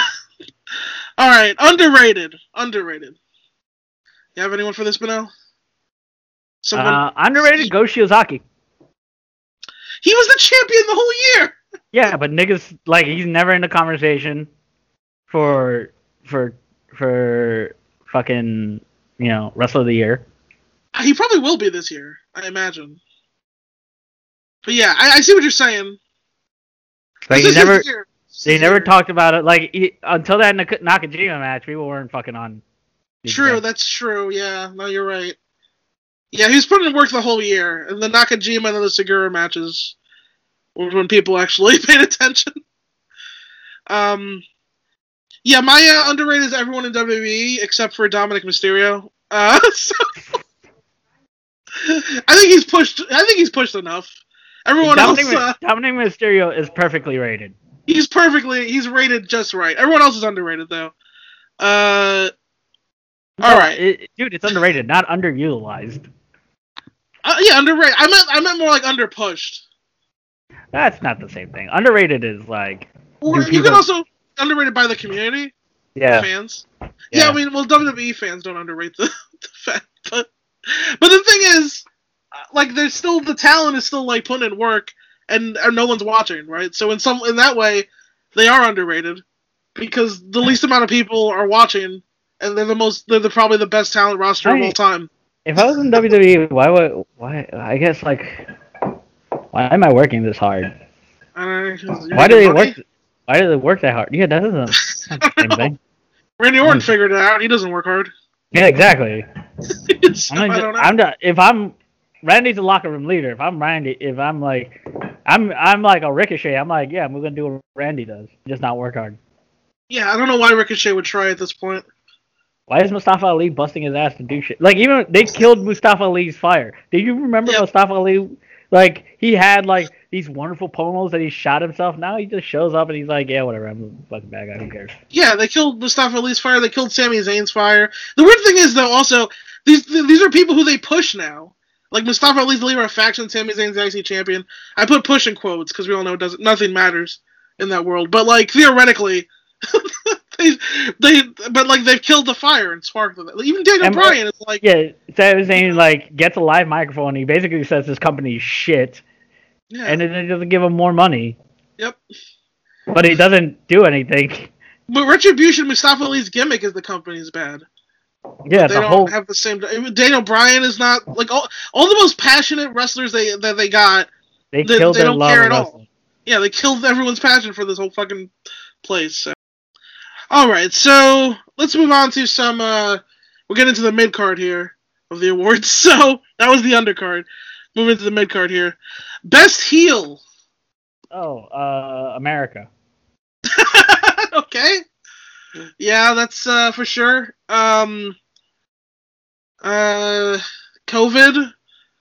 all right. Underrated. Underrated. You have anyone for this, Benel? Someone. Uh, underrated Go Shiozaki. he was the champion the whole year. Yeah, but niggas like he's never in the conversation for for for fucking you know wrestler of the year. He probably will be this year, I imagine. But yeah, I, I see what you're saying. Like he never year. This is they never talked about it. Like he, until that Nak- Nakajima match, people weren't fucking on. True, guys. that's true. Yeah, no, you're right. Yeah, he was putting in work the whole year, and the Nakajima and the Sugiura matches was when people actually paid attention. Um, yeah, my uh, underrated is everyone in WWE except for Dominic Mysterio. Uh, so I think he's pushed. I think he's pushed enough. Everyone Dominic, else, uh, Dominic Mysterio is perfectly rated. he's perfectly. He's rated just right. Everyone else is underrated though. Uh, all No, right. it- dude, it's underrated, not underutilized. Uh, yeah, underrated. I meant I meant more like underpushed. That's not the same thing. Underrated is like Or you people- can also underrated by the community, yeah, fans. Yeah. Yeah. I mean, well, WWE fans don't underrate the, the fact, but but the thing is, uh, like, there's still the talent is still like putting in work, and, and no one's watching, right? So in some in that way, they are underrated because the least amount of people are watching, and they're the most they're the, probably the best talent roster of all time. if I was in WWE, why would why? I guess like, why am I working this hard? Uh, Why do they work? Why do they work that hard? Yeah, that doesn't. That's the same thing. Randy Orton Hmm. figured it out. He doesn't work hard. Yeah, exactly. So, I'm, I just, don't know. I'm not, if I'm Randy's a locker room leader. If I'm Randy, if I'm like, I'm I'm like a Ricochet. I'm like, yeah, I'm gonna do what Randy does, just not work hard. yeah, I don't know why Ricochet would try at this point. Why is Mustafa Ali busting his ass to do shit? Like even they killed Mustafa Ali's fire. Do you remember Yep. Mustafa Ali? Like he had like these wonderful promos that he shot himself. Now he just shows up and he's like, yeah, whatever. I'm a fucking bad guy. Who cares? Yeah, they killed Mustafa Ali's fire. They killed Sami Zayn's fire. The weird thing is, though, also these these are people who they push now. Like Mustafa Ali's the leader of faction. Sami Zayn's the IC champion. I put push in quotes because we all know it doesn't. Nothing matters in that world. But like theoretically, they they but like they've killed the fire and sparked it. Even Daniel And- uh, Bryan is like, Yeah, Sami Zayn like gets a live microphone. He basically says this company's shit, yeah, and then it doesn't give him more money. Yep. But he doesn't do anything. but Retribution, Mustafa Ali's gimmick is the company's bad. Yeah, they the don't whole have the same. Daniel Bryan is not like all, all the most passionate wrestlers they that they got. they they- killed they their don't love care at all. Yeah, they killed everyone's passion for this whole fucking place. So. All right, so let's move on to some. uh We'll get into the mid card here of the awards. So that was the undercard. Moving to the mid card here. Best heel. Oh, uh, America. okay. Yeah, that's uh, for sure. Um. Uh, COVID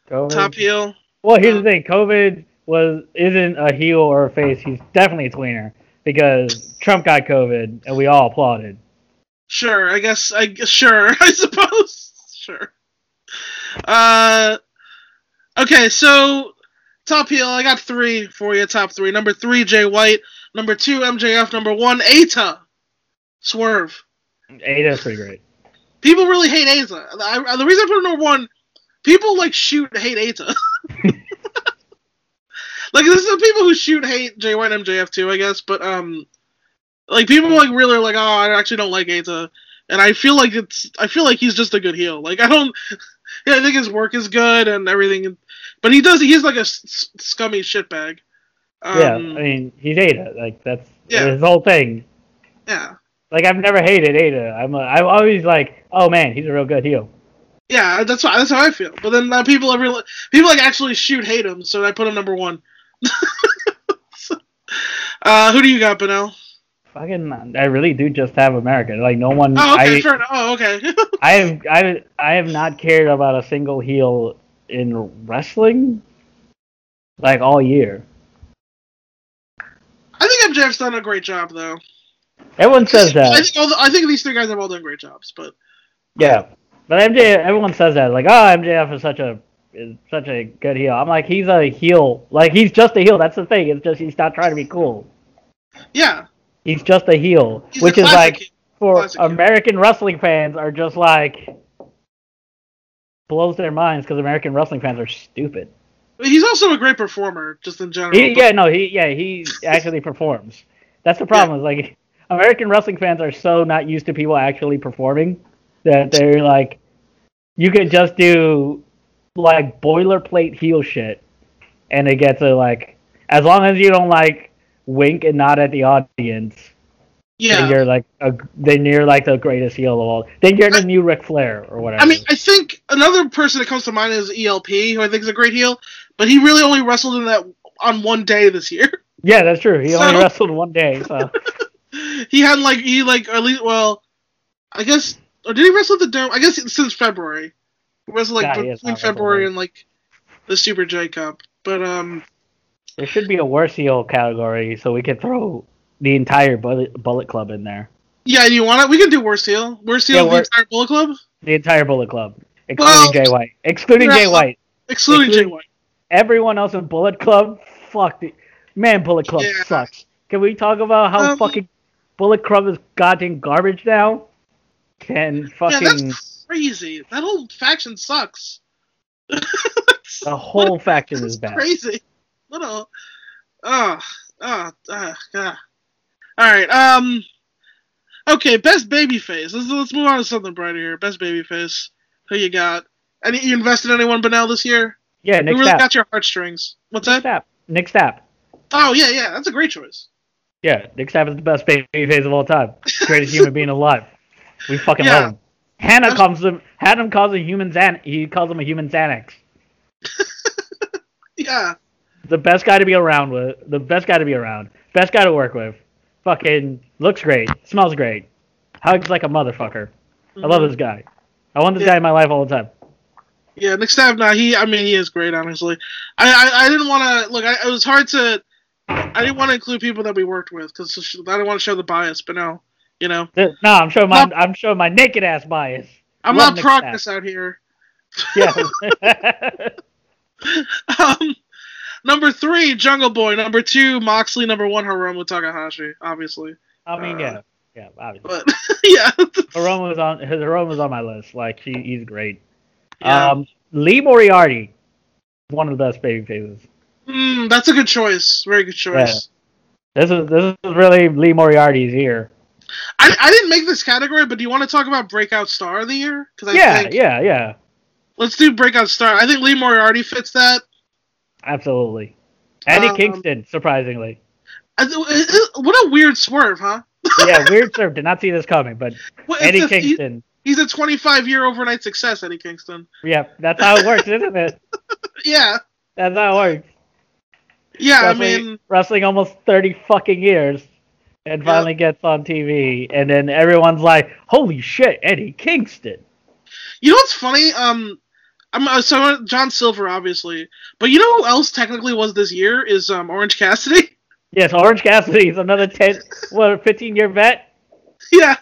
COVID. top heel. Well, here's the thing: COVID was isn't a heel or a face. He's definitely a tweener because Trump got COVID and we all applauded. Sure, I guess. I guess, sure. I suppose. Sure. Uh. Okay, so top heel. I got three for you. Top three. Number three, Jay White. Number two, MJF. Number one, Ata. Swerve. Ada's pretty great. People really hate Ata. I, the reason I put number one, people like shoot hate Ata. like this is the people who shoot hate Jay White and MJF too, I guess. But um, like people like really are like, oh, I actually don't like Ata, and I feel like it's, I feel like he's just a good heel. Like I don't, yeah, I think his work is good and everything, but he does, he's like a s- scummy shitbag. Um, yeah, I mean he's Ada. Like that's Yeah. his whole thing. yeah, Like I've never hated Ada. I'm uh, I'm always like, oh man, he's a real good heel. yeah. That's how that's how I feel. But then uh, people are really, people like actually shoot hate him, so I put him number one. uh, who do you got, Benel? Fucking, I really do just have America. Like no one. Oh, okay, I. Oh, okay. I have I I have not cared about a single heel in wrestling like all year. I think MJF's done a great job, though. Everyone says I that. think, all the, I think these three guys have all done great jobs, but Yeah, but MJ, everyone says that. Like, oh, MJF is such a is such a good heel. I'm like, he's a heel. Like, he's just a heel. That's the thing. It's just he's not trying to be cool. yeah, He's just a heel, he's which a is like heel. for classic heel. American wrestling fans are just like blows their minds because American wrestling fans are stupid. He's also a great performer, just in general. He, yeah, no, he yeah he actually performs. That's the problem. Is like American wrestling fans are so not used to people actually performing that they're like, you could just do like boilerplate heel shit, and it gets a like as long as you don't like wink and nod at the audience, yeah. then you're like a, then you're like the greatest heel of all. Then you're the new Ric Flair or whatever. I mean, I think another person that comes to mind is ELP, who I think is a great heel, but he really only wrestled in that on one day this year. yeah, that's true. He only wrestled one day, so he had like he like at least well, I guess or did he wrestle the dome? I guess since February, he wrestled like Yeah, between February and like the Super J Cup. But um, There should be a worse heel category so we could throw the entire Bullet, bullet Club in there. yeah, you want it? We can do worst heel Yeah, the entire Bullet Club, The entire Bullet Club, excluding Well, Jay White. Excluding Jay. White. excluding Jay White. Everyone else in Bullet Club, fuck. The, man, Bullet Club Yeah. sucks. Can we talk about how Um, fucking Bullet Club is goddamn garbage now? Can fucking that's crazy. That whole faction sucks. the whole faction is bad. Crazy. Little. Oh, oh, oh, God. All right. Um. Okay, best baby face. Let's let's move on to something brighter here. Best baby face. Who you got? Any you invested in anyone Benel this year? Yeah, Who Nick really Stapp. got your heartstrings? What's Nick that? Stapp. Nick Stapp. Oh yeah, yeah, that's a great choice. Yeah, Nick Stapp is the best babyface of all time. Greatest human being alive. We fucking Yeah. love him. Hannah calls him. Hannah calls him human Xan. He calls him a human Xanax. Yeah, The best guy to be around with. The best guy to be around. Best guy to work with. Fucking looks great. Smells great. Hugs like a motherfucker. I love mm-hmm. this guy. I want this Yeah. guy in my life all the time. Yeah, Nick Stapp. Nah, he. I mean, he is great. Honestly, I. I, I didn't want to look. I, it was hard to. I didn't want to include people that we worked with because I didn't want to show the bias. But no, you know, Th- No, I'm showing my. I'm showing my naked ass bias. I'm Love not progress out here. Yeah. Um, number three, Jungle Boy. Number two, Moxley. Number one, Hiromu Takahashi. Obviously, I mean, Uh, yeah, yeah, obviously. but yeah, Hiromu was on. Hiromu was on my list. Like he, he's great. yeah. Um, Lee Moriarty, one of the best baby faces. Mm, that's a good choice. Very good choice. This is this is really Lee Moriarty's year. I, I didn't make this category, but do you want to talk about breakout star of the year? Because I Yeah, think yeah, yeah, let's do breakout star. I think Lee Moriarty fits that. absolutely. Eddie Um, Kingston, surprisingly. I th- it- it- What a weird swerve, huh? Yeah, weird swerve. Did not see this coming, but Well, Eddie a- he- Kingston. he's a 25 year overnight success, Eddie Kingston. Yeah, that's how it works, isn't it? Yeah, That's how it works. yeah. I mean, wrestling almost thirty fucking years, and finally gets on TV, and then everyone's like, "Holy shit, Eddie Kingston!" you know what's funny? Um, I'm uh, so John Silver, obviously, but you know who else technically was this year is um Orange Cassidy. Yes, Orange Cassidy is another ten, what, fifteen year vet. yeah.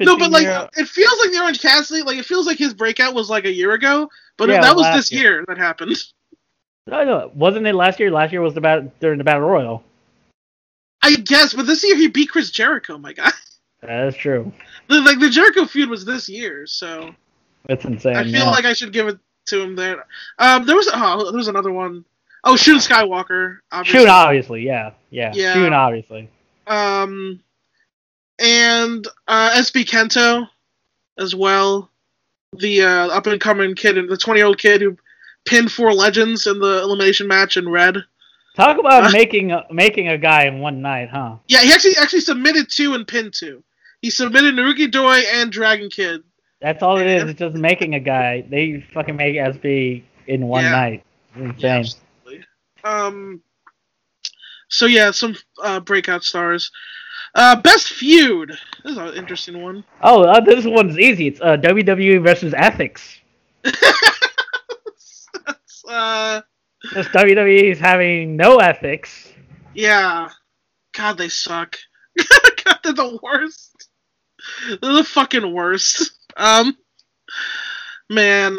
No, but like year- it feels like the Orange Cassidy, like it feels like his breakout was like a year ago, but Yeah, that was this year. year that happened. no, no, wasn't it last year? Last year was the battle during the battle royal. I guess, but this year he beat Chris Jericho, my guy. That is true. The, like the Jericho feud was this year, so It's insane. I feel yeah. like I should give it to him there. Um, there was oh, there was another one. Oh, Shun Skywalker, obviously. Shun, obviously, yeah, yeah. Yeah. Shun, obviously. Um, and uh, SB Kento as well. The uh, up and coming kid, the twenty year old kid who pinned four legends in the elimination match in red. Talk about Uh, making a, making a guy in one night, huh? Yeah, he actually actually submitted two and pinned two. He submitted Naruki Doi and Dragon Kid. That's all it is. It's just making a guy. They fucking make SB in one Yeah. night. Insane. absolutely. Um. So yeah, some uh, breakout stars. Uh, best feud. This is an interesting one. Oh, uh, this one's easy. It's uh, WWE versus Ethics. uh, This WWE is having no ethics. yeah. God, they suck. God, they're the worst. They're the fucking worst. Um, man,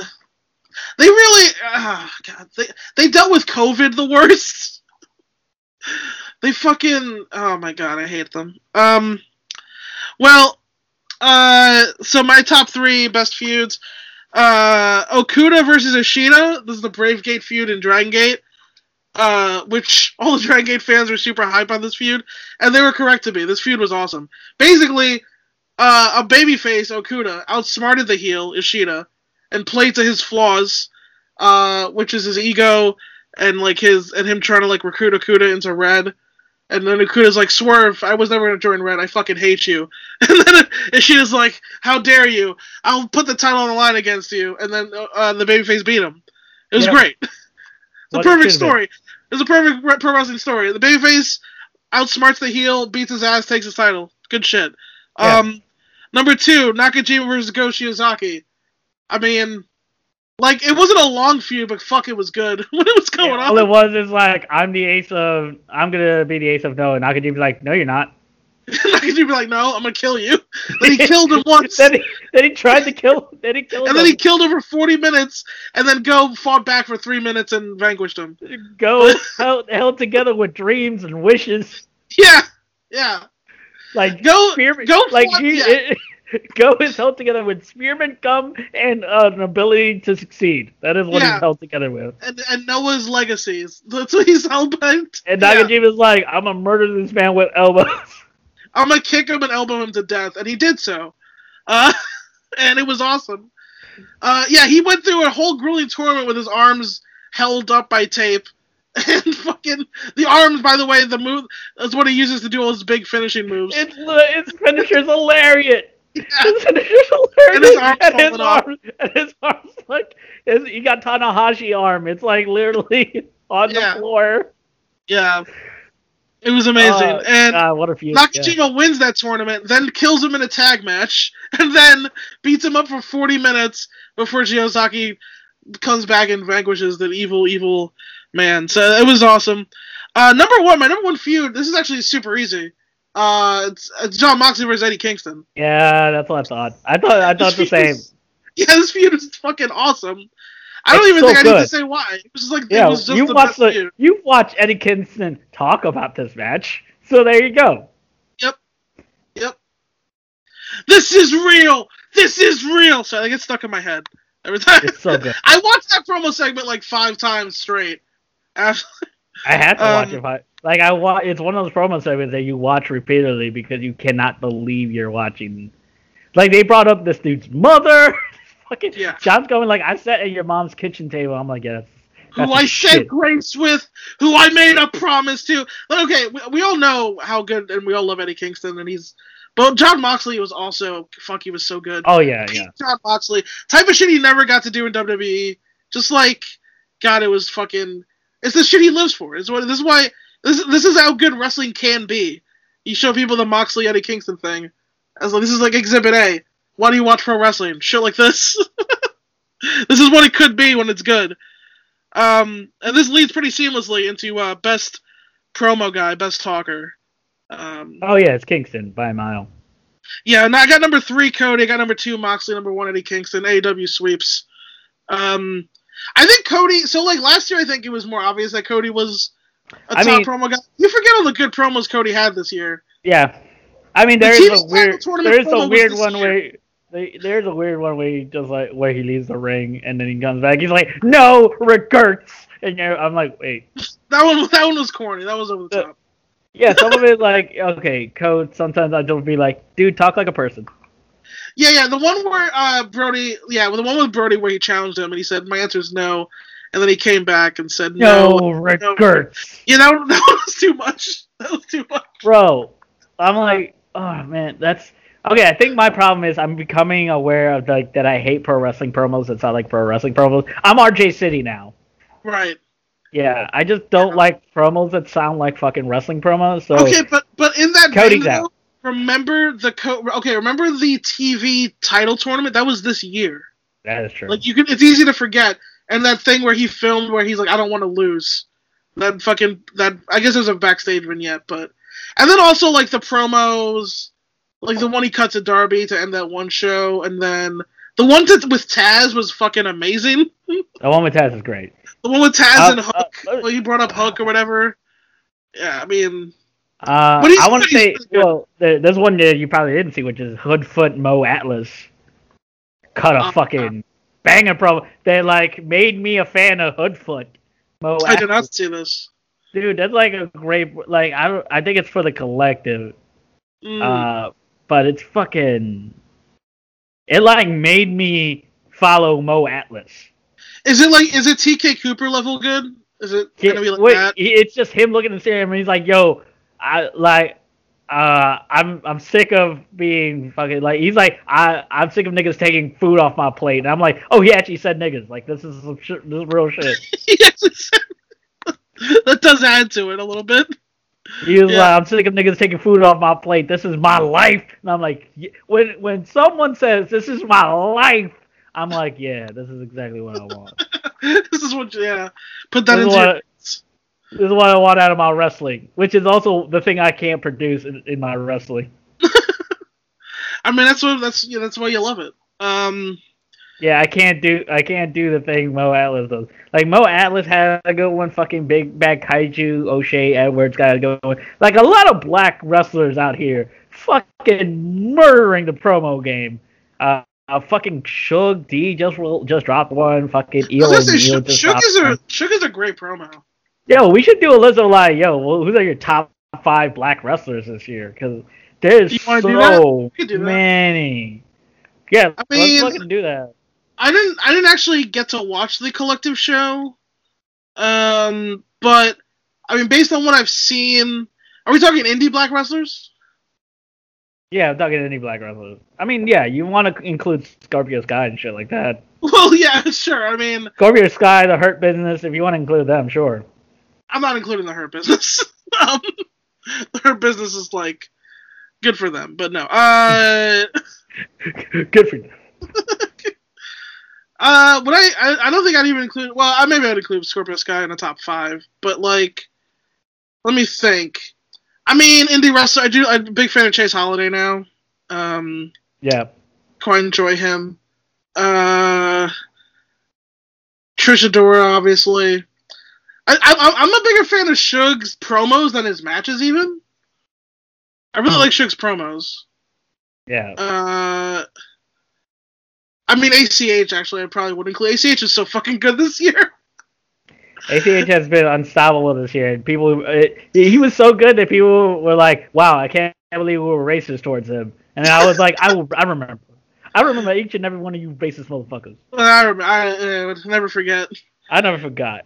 they really. Oh, God, they they dealt with COVID the worst. They fucking. Oh my God, I hate them. Um, well, uh, so my top three best feuds. Uh, Okuda versus Ishida. This is the Brave Gate feud in Dragon Gate. Uh, which all the Dragon Gate fans were super hype on this feud, and they were correct to be. This feud was awesome. Basically, uh, a babyface Okuda outsmarted the heel Ishida and played to his flaws, uh, which is his ego and like his and him trying to like recruit Okuda into Red. And then Okuda's like, Swerve, I was never gonna join Red. I fucking hate you. And then Ishida's like, How dare you? I'll put the title on the line against you. And then uh, the babyface beat him. It was Yeah. great. It's a perfect story. It was a perfect pro wrestling story. The babyface outsmarts the heel, beats his ass, takes his title. Good shit. Yeah. Um, number two, Nakajima versus Go Shiozaki. I mean, like it wasn't a long feud, but fuck, it was good when it was going Yeah, all on. it was is like, I'm the ace of, I'm gonna be the ace of no, and Nakajima's like, no, you're not. Nakajima be like, "No, I'm gonna kill you." Then he killed him once, then, he, then he tried to kill, him. then he killed him. and him. then he killed him for 40 minutes, and then Go fought back for three minutes and vanquished him. Go held, held together with dreams and wishes. Yeah, yeah. Like Go, Spearman, go, like fought- he, yeah. Go is held together with Spearman gum and uh, an ability to succeed. That is what Yeah. he's held together with. and, and Noah's legacies. That's what he's held by. And Yeah. Nakajima's like, I'm gonna murder this man with elbows. I'm gonna kick him and elbow him to death, and he did so. Uh, and it was awesome. Uh, yeah, he went through a whole grueling tournament with his arms held up by tape. And fucking the arms, by the way, the move that's what he uses to do all his big finishing moves. It's his finisher's hilarious. Yeah. His finisher's hilarious. And his arms and his arms, and his arms like his, he got Tanahashi arm. It's like literally on Yeah. the floor. Yeah, it was amazing. Uh, and God, what a yeah. Nakajima wins that tournament, then kills him in a tag match, and then beats him up for 40 minutes before Shiozaki comes back and vanquishes the evil, evil man. So it was awesome. Uh, number one, my number one feud. This is actually super easy. Uh, it's, it's Jon Moxley versus Eddie Kingston. Yeah, that's what I thought. I thought I thought the same. Yeah, this feud is fucking awesome. I don't It's even so think I need to say why. It was just like Yeah, it was just you the watch the feud. you watch Eddie Kingston talk about this match. So there you go. Yep. Yep. This is real. This is real. So I get stuck in my head every time. It's so good. I watched that promo segment like five times straight. After, I had to watch Um, it. I, like I wa- It's one of those promo segments that you watch repeatedly because you cannot believe you're watching. Like they brought up this dude's mother. Fucking Yeah. Jon's going like I sat at your mom's kitchen table. I'm like, yeah, that's, who I some said grace with, who I made a promise to. But okay, we, we all know how good, and we all love Eddie Kingston, and he's. But Jon Moxley was also fuck. He was so good. Oh yeah, yeah. Jon Moxley, type of shit he never got to do in WWE. Just like, God, it was fucking. It's the shit he lives for. It's what this is why this this is how good wrestling can be. You show people the Moxley Eddie Kingston thing, as like this is like Exhibit A. Why do you watch pro wrestling? Shit like this. this is what it could be when it's good. Um, and this leads pretty seamlessly into uh, best promo guy, best talker. Um, Oh yeah, it's Kingston by a mile. yeah, and I got number three Cody, I got number two Moxley, number one Eddie Kingston, AEW sweeps. Um, I think Cody. So like last year, I think it was more obvious that Cody was a I top mean- promo guy. You forget all the good promos Cody had this year. Yeah, I mean The there TV is a weird there's a weird one year. where they, there's a weird one where he just like where he leaves the ring and then he comes back. He's like, no regrets, and I'm like, wait, That one, that one was corny. That was over the top. yeah. Some of it like okay, code. Sometimes I don't be like, dude, talk like a person. Yeah, yeah. The one where uh, Brodie, yeah, well, the one with Brodie where he challenged him and he said, "My answer is no," and then he came back and said, No, "No." regrets, Yeah, that, one- that was too much. That was too much. bro. I'm like, oh man, that's okay. I think my problem is I'm becoming aware of like that I hate pro wrestling promos that sound like pro wrestling promos. I'm RJ City now. Right. Yeah, I just don't like promos that sound like fucking wrestling promos. So Okay, but but in that Cody's vein, out. Remember the co- okay, remember the TV title tournament that was this year. that is true. Like you can, it's easy to forget. And that thing where he filmed where he's like, I don't want to lose. That fucking that I guess there's a backstage vignette, but and then also like the promos, like the one he cuts at Darby to end that one show, and then the one to, with Taz was fucking amazing. the one with Taz is great. The one with Taz Uh, and Hook, uh, uh, well, he brought up Hook or whatever. Yeah, I mean, Uh, What do you I want to say, well, there, there's one that you probably didn't see, which is Hoodfoot Mo Atlas. Cut a Uh, fucking banger promo. They like made me a fan of Hoodfoot Mo I did not see this. Dude, that's like a great like I don't, I think it's for the collective. Mm. Uh, but it's fucking. It like made me follow Mo Atlas. is it like is it TK Cooper level good? Is it gonna be like Wait, that? it's just him looking at the him and he's like, "Yo, I like, uh, I'm I'm sick of being fucking like." He's like, "I I'm sick of niggas taking food off my plate," and I'm like, "Oh, he actually said niggas. Like, this is some shit, this is real shit." that does add to it a little bit. He was Yeah. like, "I'm sick of niggas taking food off my plate. This is my life," and I'm like, "When when someone says this is my life." I'm like, yeah, this is exactly what I want. this is what, yeah. Put that This into. This is what I want out of my wrestling, which is also the thing I can't produce in, in my wrestling. I mean, that's what that's yeah, that's why you love it. Um, Yeah, I can't do I can't do the thing Mo Atlas does. Like Mo Atlas had a good one. Fucking big bad kaiju O'Shay Edwards got a good one. Like a lot of black wrestlers out here, fucking murdering the promo game. Uh, uh fucking Shug D just just dropped one. Fucking Eel was and gonna say, Eel just Shook dropped is one. a Shook is a great promo. Yo, we should do a list of like, yo, well, who's are your top five black wrestlers this year? Because there's so do that? We could do that. many. Yeah, I mean- let's fucking do that. I didn't I didn't actually get to watch the collective show. Um, but I mean, based on what I've seen, are we talking indie black wrestlers? Yeah, I'm talking any black wrestlers. I mean, yeah, you want to include Scorpio Sky and shit like that. Well, yeah, sure. I mean, Scorpio Sky, the Hurt Business, if you want to include them, sure. I'm not including the hurt business. um, the hurt business is like good for them, but no. Uh, Good for you. uh, but I, I I don't think I'd even include. Well, I maybe I'd include Scorpio Sky in the top five, but like, let me think. I mean, indie wrestler. I do. I'm a big fan of Chase Holiday now. Um, Yeah. quite enjoy him. Uh, Trish Adora, obviously. I, I, I'm a bigger fan of Suge's promos than his matches, even. I really Hmm. like Suge's promos. Yeah. Uh, I mean, ACH, actually, I probably would include. ACH is so fucking good this year. ACH has been unstoppable this year, and people. It, he was so good that people were like, "Wow, I can't believe we were racist towards him." And I was like, "I will, I remember, I remember each and every one of you racist motherfuckers. I, rem- I, uh, would never forget. I never forgot."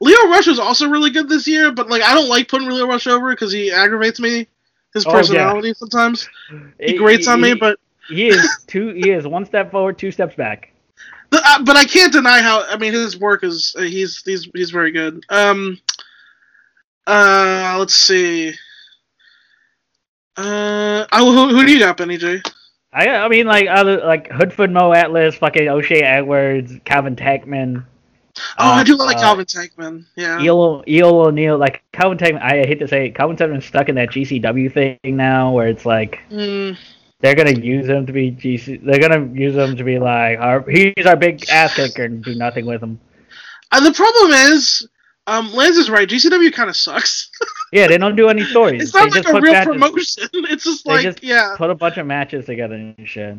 Lio Rush was also really good this year, but like I don't like putting Lio Rush over because he aggravates me. His Oh, yeah. personality sometimes he grates on me, but he is two. He is one step forward, two steps back. But, uh, but I can't deny how. I mean, his work is uh, he's he's he's very good. Um, uh, let's see. Uh, oh, who, who do you got, Benny J? I, I mean, like other like Hoodfoot Mo Atlas, fucking O'Shay Edwards, Calvin Tankman. Oh, I uh, do like uh, Calvin Tankman. Yeah. Eel, Eel O'Neill, like Calvin Tankman. I hate to say, it, Calvin Tankman's stuck in that GCW thing now, where it's like Mm, they're gonna use him to be GC. They're gonna use him to be like our, he's our big ass kicker and do nothing with him. and the problem is, um, Lance is right. GCW kind of sucks. Yeah, they don't do any stories. it's not they like just a real matches, promotion. It's just They like just yeah. Put a bunch of matches together and shit.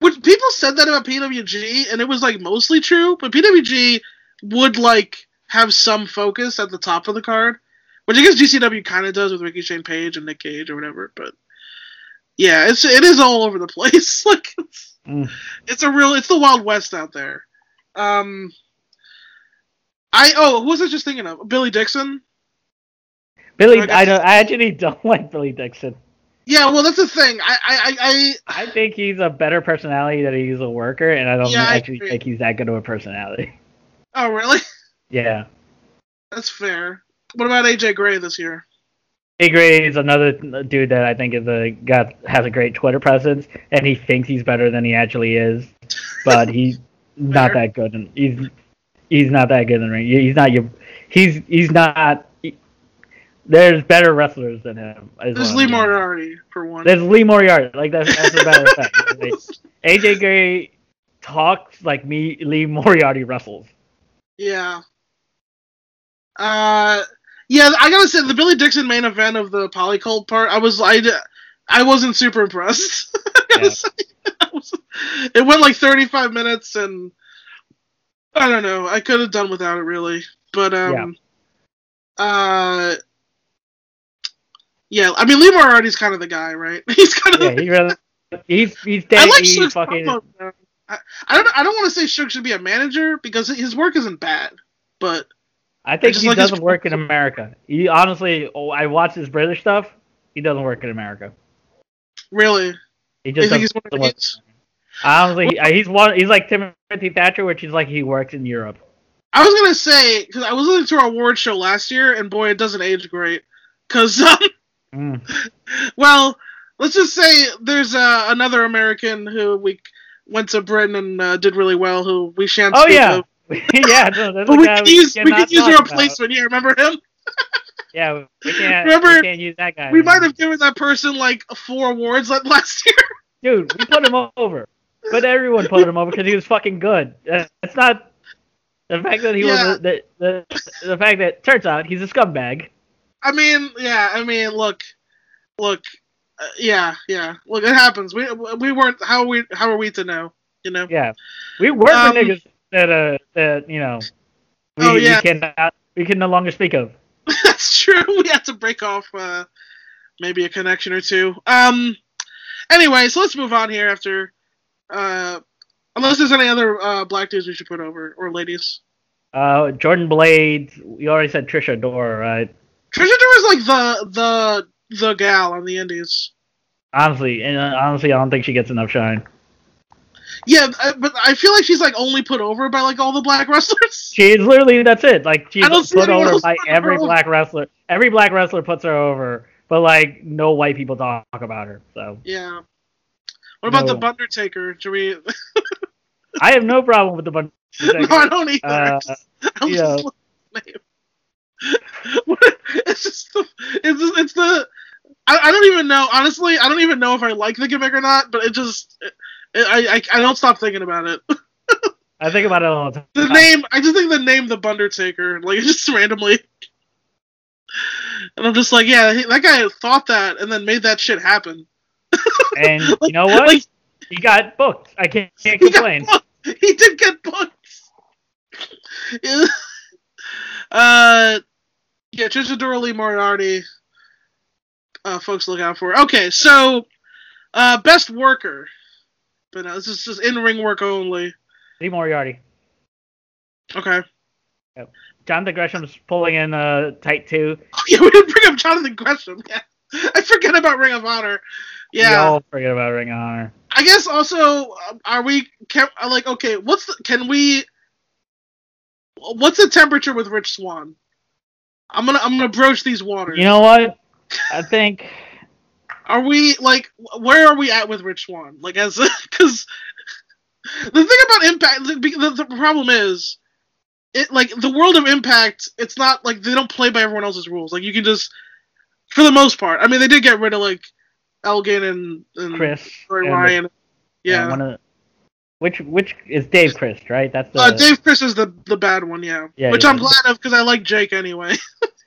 Which people said that about PWG, and it was like mostly true. But PWG would like have some focus at the top of the card, which I guess GCW kind of does with Ricky Shane Page and Nick Gage or whatever. But yeah, it's it is all over the place. like it's, Mm. it's a real it's the Wild West out there. Um, I oh who was I just thinking of? Billy Dixon. Billy, I I don't. I actually don't like Billy Dixon. Yeah, well that's the thing. I I I, I I think he's a better personality than he's a worker, and I don't Yeah, actually agree. think he's that good of a personality. Oh really? Yeah. That's fair. What about AJ Gray this year? AJ Gray is another dude that I think is a got has a great Twitter presence, and he thinks he's better than he actually is, but he's not that good. And he's he's not that good in the ring. He's not your. He's he's not. he- there's better wrestlers than him. There's Lee Moriarty for one. There's Lee Moriarty. Like that's that's a better fact. Like, AJ Gray talks like me. Lee Moriarty wrestles. Yeah. Uh, yeah, I gotta say the Billy Dixon main event of the Polycult part, I was I, I wasn't super impressed. I Yeah. say. Was- it went like 35 minutes, and I don't know. I could have done without it really, but um, uh, yeah. I mean, Lee Moriarty's kind of the guy, right? He's kind of. Yeah, he really. He's he's I dead. like he's fucking. promos, man. I, I don't. I don't want to say Suge should be a manager because his work isn't bad, but I think just he like doesn't work in America. He honestly, oh, I watch his British stuff. He doesn't work in America. really, He just doesn't he's one of these? Honestly, he- he's one. He's like Timothy Thatcher, which is like he works in Europe. I was gonna say because I was listening to our award show last year, and boy, it doesn't age great. Cause, um, Mm. well, let's just say there's uh, another American who we went to Britain and uh, did really well. Who we shan't. Oh speak yeah, Of. yeah. No, But we could use we cannot could use a about. replacement. Yeah, remember him? Yeah, we can't. Remember, we can't use that guy. We anymore. might have given that person like four awards like last year. Dude, we put him over. But everyone put him over because he was fucking good. Uh, It's not the fact that he Yeah. was the, the the fact that turns out he's a scumbag. I mean, yeah. I mean, look, look. Uh, yeah, yeah. Look, it happens. We we weren't. How are we? How are we to know? You know. Yeah, we were Um, with niggas that uh that you know we, Oh, yeah. we cannot we can no longer speak of. That's true. We had to break off uh, maybe a connection or two. Um. Anyway, so let's move on here after uh, Unless there's any other uh, black dudes we should put over or ladies. Uh, Jordan Blades. You already said Trish Adora, right? Trish Adora is like the the the gal on the Indies. Honestly, and uh, honestly, I don't think she gets enough shine. Yeah, uh, but I feel like she's like only put over by like all the black wrestlers. She's literally that's it. Like she's put over by every over. black wrestler. Every black wrestler puts her over, but like no white people talk about her. So Yeah. What about the Undertaker? Do we? I have no problem with the bunch. no, I don't either. Uh, I'm yeah. it's just the it's just, it's the I, I don't even know honestly I don't even know if I like the gimmick or not but it just it, I, I I don't stop thinking about it I think about it all the time. the name I just think the name the Undertaker like just randomly and I'm just like yeah that guy thought that and then made that shit happen And you know what? Like, he got booked. I can't, can't he complain. he did get booked Yeah. uh yeah Trish Adora Lee Moriarty uh folks look out for. Okay so uh best worker. But uh, this is just in ring work only. Lee Moriarty. okay. Jonathan Gresham's pulling in uh, tight two. oh, yeah we didn't bring up Jonathan Gresham yeah I forget about Ring of Honor. Yeah, We all forget about Ring of Honor. I guess also um, are we can uh, like okay what's the, can we what's the temperature with Rich Swann I'm gonna I'm gonna broach these waters You know what? I think Are we like where are we at with Rich Swann? Like as because the thing about Impact, the, the, the problem is, it like the world of Impact. It's not like they don't play by everyone else's rules. Like you can just, for the most part. I mean, they did get rid of like Elgin and, and Chris. And the- Ryan. Yeah, one of the- which which is Dave Crist, right? That's the uh, Dave Crist is the the bad one. Yeah, Yeah, which yeah. I'm glad of because I like Jake anyway.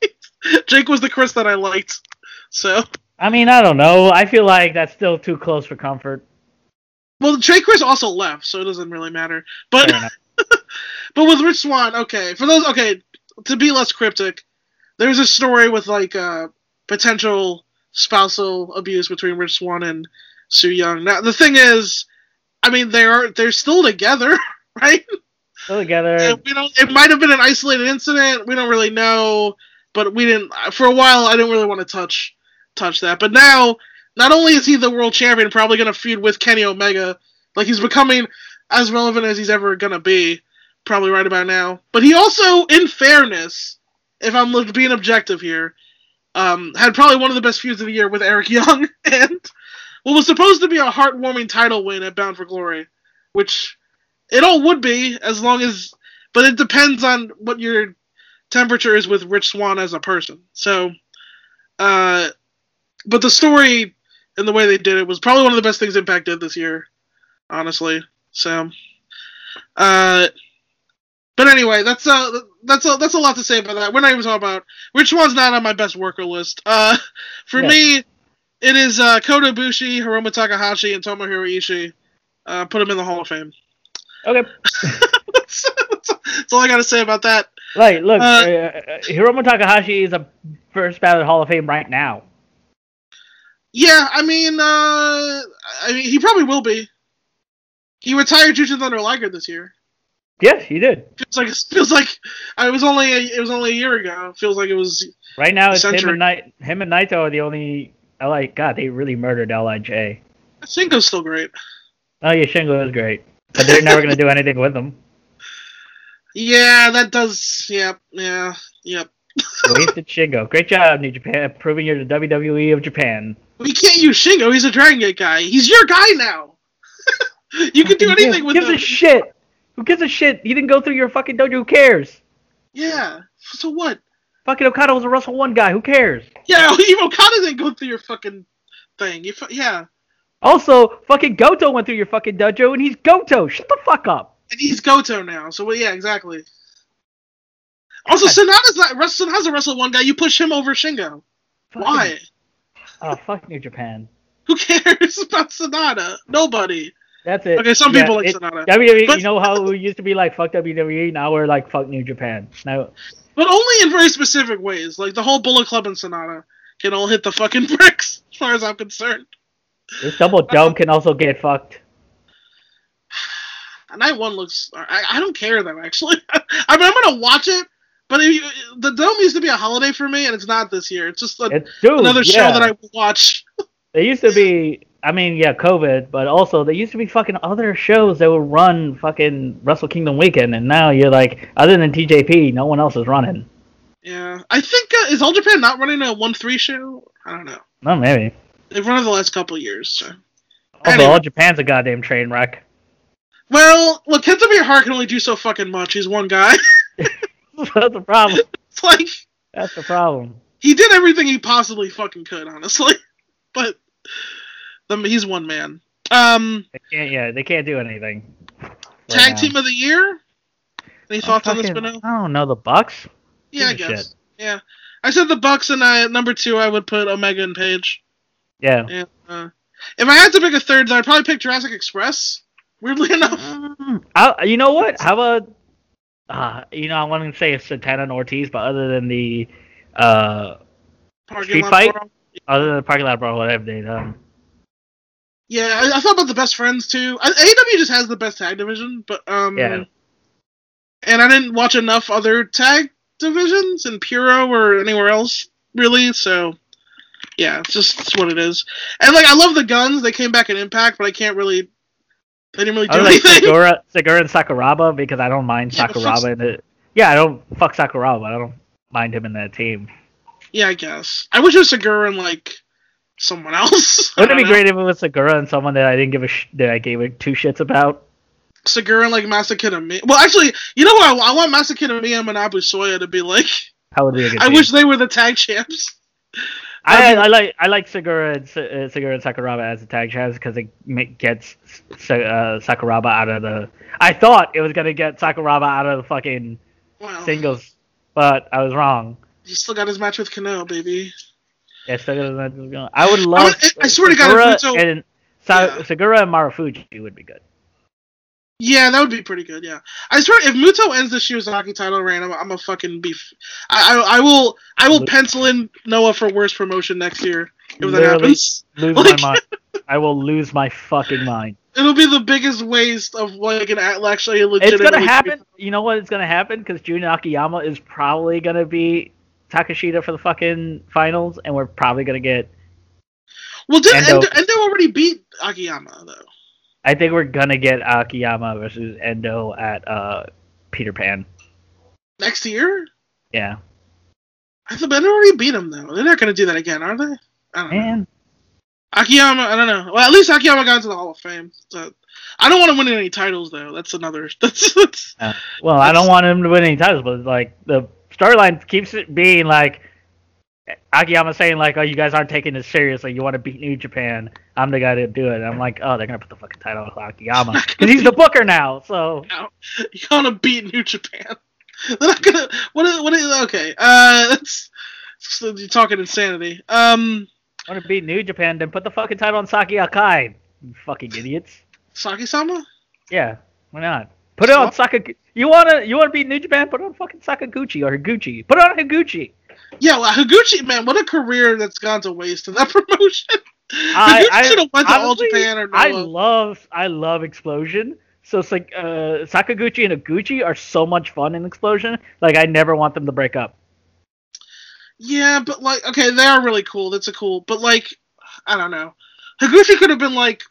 Jake was the Chris that I liked. So I mean, I don't know. I feel like that's still too close for comfort. well, Jake Crist also left, so it doesn't really matter. But But with Rich Swann, okay, for those, okay, to be less cryptic, there's a story with like uh, potential spousal abuse between Rich Swann and Su Yung. Now the thing is, I mean, they are they're still together, right? Still together. And we don't. It might have been an isolated incident. We don't really know, but we didn't. For a while, I didn't really want to touch touch that. But now, not only is he the world champion, probably going to feud with Kenny Omega, like he's becoming as relevant as he's ever going to be, probably right about now. But he also, in fairness, if I'm being objective here, um, had probably one of the best feuds of the year with Eric Young, and what was supposed to be a heartwarming title win at Bound for Glory, which it all would be as long as, but it depends on what your temperature is with Rich Swann as a person. So, uh, but the story and the way they did it was probably one of the best things Impact did this year, honestly. So, uh, but anyway, that's uh that's a that's a lot to say about that. We're not even talking about Rich Swann's not on my best worker list. Uh, for Yeah. me, it is uh, Kota Ibushi, Hiromu Takahashi, and Tomohiro Ishii. Uh, put them in the Hall of Fame. Okay. that's, that's all I got to say about that. Like, look, Uh, uh, Hiromu Takahashi is a first ballot Hall of Fame right now. Yeah, I mean, uh, I mean, he probably will be. He retired Jushin Thunder Liger this year. Yes, he did. Feels like feels like I was only a, it was only a year ago. Feels like it was. Right now, it's him and, him and Naito are the only. I like God. They really murdered LIJ. Shingo's still great. Oh yeah, Shingo is great, but they're never gonna do anything with him. Yeah, that does. Yep. Yeah. Yep. Wasted Shingo. Great job, New Japan, proving you're the WWE of Japan. We can't use Shingo. He's a Dragon Gate guy. He's your guy now. you can do anything Who with gives him. a shit? Who gives a shit? He didn't go through your fucking dojo. Who cares? yeah. So what? Fucking Okada was a Wrestle-1 guy. Who cares? Yeah, even Okada didn't go through your fucking thing. You fu- yeah. Also, fucking Goto went through your fucking dojo, and he's Goto. Shut the fuck up. And he's Goto now. So well, yeah, exactly. Also, Sanada's not has a wrestle one guy. You push him over Shingo. Fucking- Why? Oh fuck New Japan. Who cares about Sanada? Nobody. That's it. Okay, some Yeah, people like it- Sanada, WWE, But- you know how we used to be like fuck WWE, now we're like fuck New Japan. Now but only in very specific ways. Like the whole Bullet Club and Sanada can all hit the fucking bricks, as far as I'm concerned. this double dome can also get fucked. night one looks. I, I don't care though. Actually, I mean, I'm gonna watch it. But if you, the dome used to be a holiday for me, and it's not this year. It's just a, It's, dude, another show that I watch. it used to be. I mean, yeah, COVID, but also there used to be fucking other shows that would run fucking Wrestle Kingdom weekend, and now you're like, other than TJP, no one else is running. Yeah, I think uh, is All Japan not running a one three show? I don't know. No, maybe. They've run it the last couple of years. So. Also, Anyway. all Japan's a goddamn train wreck. Well, look, Kenta Hart can only do so fucking much. He's one guy. That's the problem. it's like That's the problem. he did everything he possibly fucking could, honestly. But he's one man. Um, They can't. Yeah, they can't do anything. right tag now. team of the year. Any thoughts on this, Benno? I don't know the Bucks. Yeah, I Give a guess. shit. Yeah, I said the Bucks, and I, number two, I would put Omega and Page. Yeah. And, uh, if I had to pick a third, I'd probably pick Jurassic Express. Weirdly enough, Mm, I, you know what? How about? Uh, you know, I want to say Santana and Ortiz, but other than the, uh, Street Fight? Brawl. other than the parking lot brawl, whatever they done? Yeah, I, I thought about the best friends too. I, AEW just has the best tag division, but um, Yeah. and I didn't watch enough other tag divisions in Puro or anywhere else really. So yeah, it's just it's what it is. And like I love the guns; they came back in Impact, but I can't really. They didn't really do I like anything. Sugiura, Sugiura and Sakuraba because I don't mind Yeah, Sakuraba in the. Yeah, I don't fuck Sakuraba, but I don't mind him in that team. Yeah, I guess. I wish it was Sugiura and like someone else. Wouldn't it be know. great if it was Sugiura and someone that I didn't give a sh- that I gave a two shits about? Sugiura and like Masakita Mi. Well, actually, you know what? I, I want Masakita Miyam and Abu Soya to be like. How would be I team? wish they were the tag champs. I, I like I like Sugiura and uh, Sugiura and Sakuraba as a tag champs because it gets uh, Sakuraba out of the. I thought it was gonna get Sakuraba out of the fucking Wow. singles, but I was wrong. He still got his match with Kano, baby. Yeah, Sugiura, I would love. I- I swear to God, Sugiura Muto- and Sa- Yeah. Sugiura and Marufuji would be good. Yeah, that would be pretty good. Yeah, I swear, if Muto ends the Shiozaki title reign, I'm, I'm a fucking beef. I, I, I will, I will pencil in Noah for worst promotion next year if that happens. Lose Like- my mind. I will lose my fucking mind. It'll be the biggest waste of like an act- actually a It's legitimate. gonna happen. You know what? It's gonna happen? Because Jun Akiyama is probably gonna be Takeshita for the fucking finals, and we're probably gonna get. Well, did Endo- Endo, Endo already beat Akiyama though? I think we're gonna get Akiyama versus Endo at uh Peter Pan. Next year? Yeah, I thought Endo already beat him though. They're not gonna do that again, are they? I don't know. Akiyama, I don't know. Well, at least Akiyama got into the Hall of Fame. So I don't want to win any titles though. That's another. That's, that's Uh, well, I don't want him to win any titles, but like the storyline keeps it being like Akiyama saying like, "Oh, you guys aren't taking this seriously. You want to beat New Japan. I'm the guy to do it." I'm like, "Oh, they're gonna put the fucking title on Akiyama because he's the booker now." So you want to beat New Japan. They're not gonna. What? Is, what is? Okay. Uh, that's. so You're talking insanity. Um, want to beat New Japan? Then put the fucking title on Saki Akai. You fucking idiots. Saki-sama. Yeah, why not? Put it on Sakaguchi. You wanna you wanna beat New Japan? Put on fucking Sakaguchi or Higuchi. Put on Higuchi. Yeah, well, Higuchi, man, what a career that's gone to waste in that promotion. I- should have went to All Japan or I love I love Explosion. So it's like uh, Sakaguchi and Higuchi are so much fun in Explosion. Like I never want them to break up. Yeah, but like, okay, they are really cool. That's a cool, but like, I don't know. Higuchi could have been like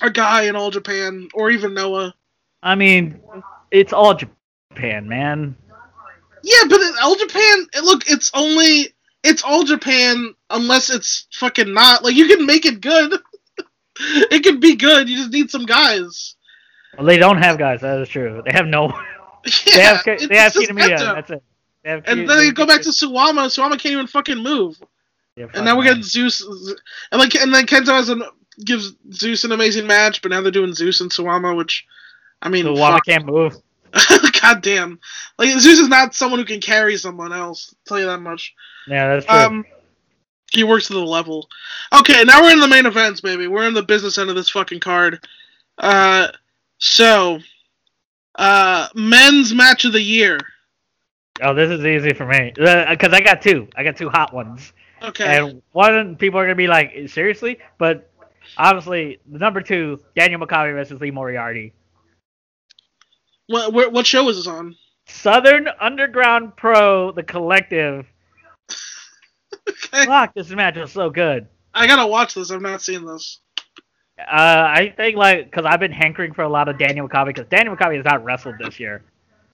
a guy in All Japan or even Noah. I mean, it's all Japan, man. Yeah, but in All Japan, look, it's only it's All Japan unless it's fucking not. Like you can make it good. it can be good. You just need some guys. Well, they don't have guys. That is true. They have no. Yeah, They have they have Kitamiya. That's it. They And then you go back to Suwama. Suwama can't even fucking move. Yeah, And now we're getting Zeus, and like, and then Kento has an gives Zeus an amazing match, but now they're doing Zeus and Suwama, which, I mean, Suwama fuck. can't move. God damn, like Zeus is not someone who can carry someone else. I'll tell you that much. Yeah, that's true. Um, he works to the level. Okay, now we're in the main events, baby. We're in the business end of this fucking card. Uh, so, uh, men's match of the year. oh, this is easy for me because I got two. I got two hot ones. Okay. And one people are gonna be like, seriously? But Obviously, the number two, Daniel Makabe versus Lee Moriarty. What what, what show is this on? Southern Underground Pro, the collective. Okay. Fuck, this match was so good. I gotta watch this. I've not seen this. Uh, I think like because I've been hankering for a lot of Daniel Makabe because Daniel Makabe has not wrestled this year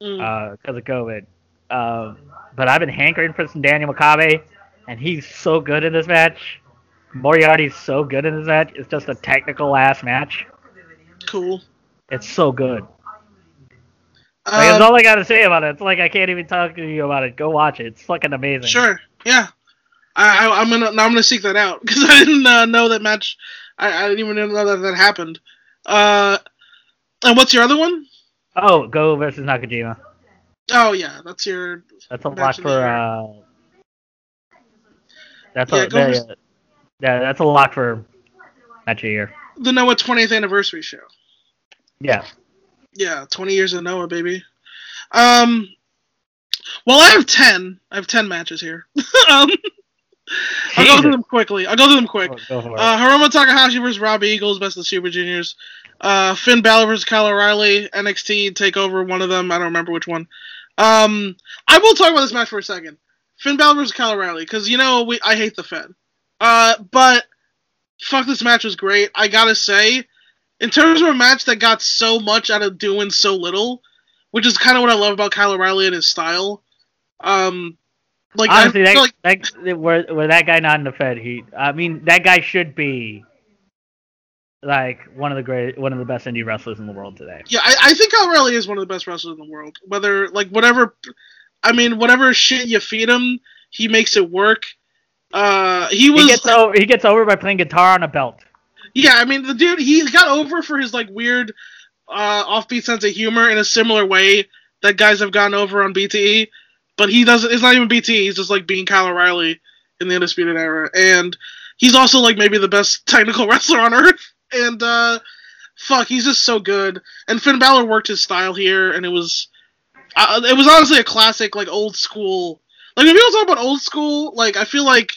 Mm. because of COVID. Um, but I've been hankering for some Daniel Makabe, and he's so good in this match. Moriarty's so good in this match. It's just a technical ass match. cool. It's so good. Like, that's Um, all I gotta say about it. It's like I can't even talk to you about it. Go watch it. It's fucking amazing. Sure. Yeah. I, I I'm gonna now I'm gonna seek that out because I didn't uh, know that match. I, I didn't even know that that happened. Uh, and what's your other one? Oh, Go versus Nakajima. Oh yeah, that's your That's a Match lock for. Uh, that's Yeah, a yeah, that's a lock for match the year. the Noah 20th anniversary show. Yeah. Yeah, 20 years of Noah, baby. Um, well, I have 10. I have 10 matches here. um, I'll go through them quickly. I'll go through them quick. Go, go for it. Uh, Hiromu Takahashi versus Robbie Eagles, best of the Super Juniors. Uh, Finn Balor versus Kyle O'Reilly, NXT Takeover, one of them. I don't remember which one. Um, I will talk about this match for a second. Finn Balor versus Kyle O'Reilly, because you know we I hate the Fed. Uh, but fuck, this match was great. I gotta say, in terms of a match that got so much out of doing so little, which is kind of what I love about Kyle O'Reilly and his style. Um, like Honestly, that, like that were, were that guy not in the Fed Heat? I mean, that guy should be like one of the great, one of the best indie wrestlers in the world today. Yeah, I, I think Kyle O'Reilly is one of the best wrestlers in the world. Whether like whatever, I mean, whatever shit you feed him, he makes it work. Uh, he was He gets over, he gets over by playing guitar on a belt. yeah. I mean, the dude he got over for his like weird, uh, offbeat sense of humor in a similar way that guys have gotten over on BTE. But he doesn't. It's not even BTE. He's just like being Kyle O'Reilly in the Undisputed Era, and he's also like maybe the best technical wrestler on earth. And uh, fuck, he's just so good. And Finn Balor worked his style here, and it was, uh, it was honestly a classic, like old school. Like when people talk about old school, like I feel like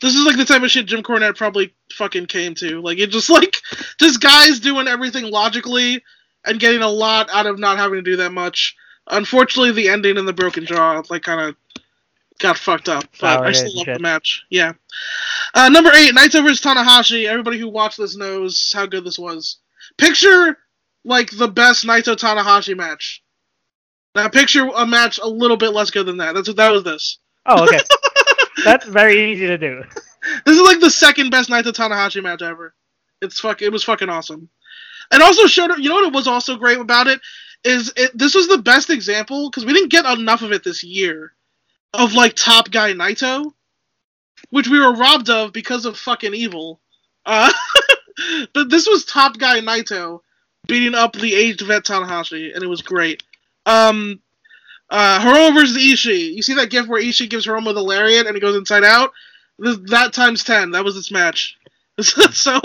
this is like the type of shit Jim Cornette probably fucking came to. Like it just like just guys doing everything logically and getting a lot out of not having to do that much. Unfortunately, the ending and the broken jaw like kind of got fucked up. But Soured I still love the match. Yeah. Uh, number eight, Naito versus Tanahashi. Everybody who watched this knows how good this was. Picture like the best Naito Tanahashi match. Now picture a match a little bit less good than that. That's what that was. This. Oh, okay. That's very easy to do. This is like the second best Naito Tanahashi match ever. It's fuck. It was fucking awesome. And also showed. You know what was also great about it is it. This was the best example because we didn't get enough of it this year of like top guy Naito, which we were robbed of because of fucking evil. Uh, but this was top guy Naito beating up the aged vet Tanahashi, and it was great. Um, uh, Hiromu versus Ishii. You see that gif where Ishii gives Hiromu the lariat and he goes inside out? That times ten. That was this match. so,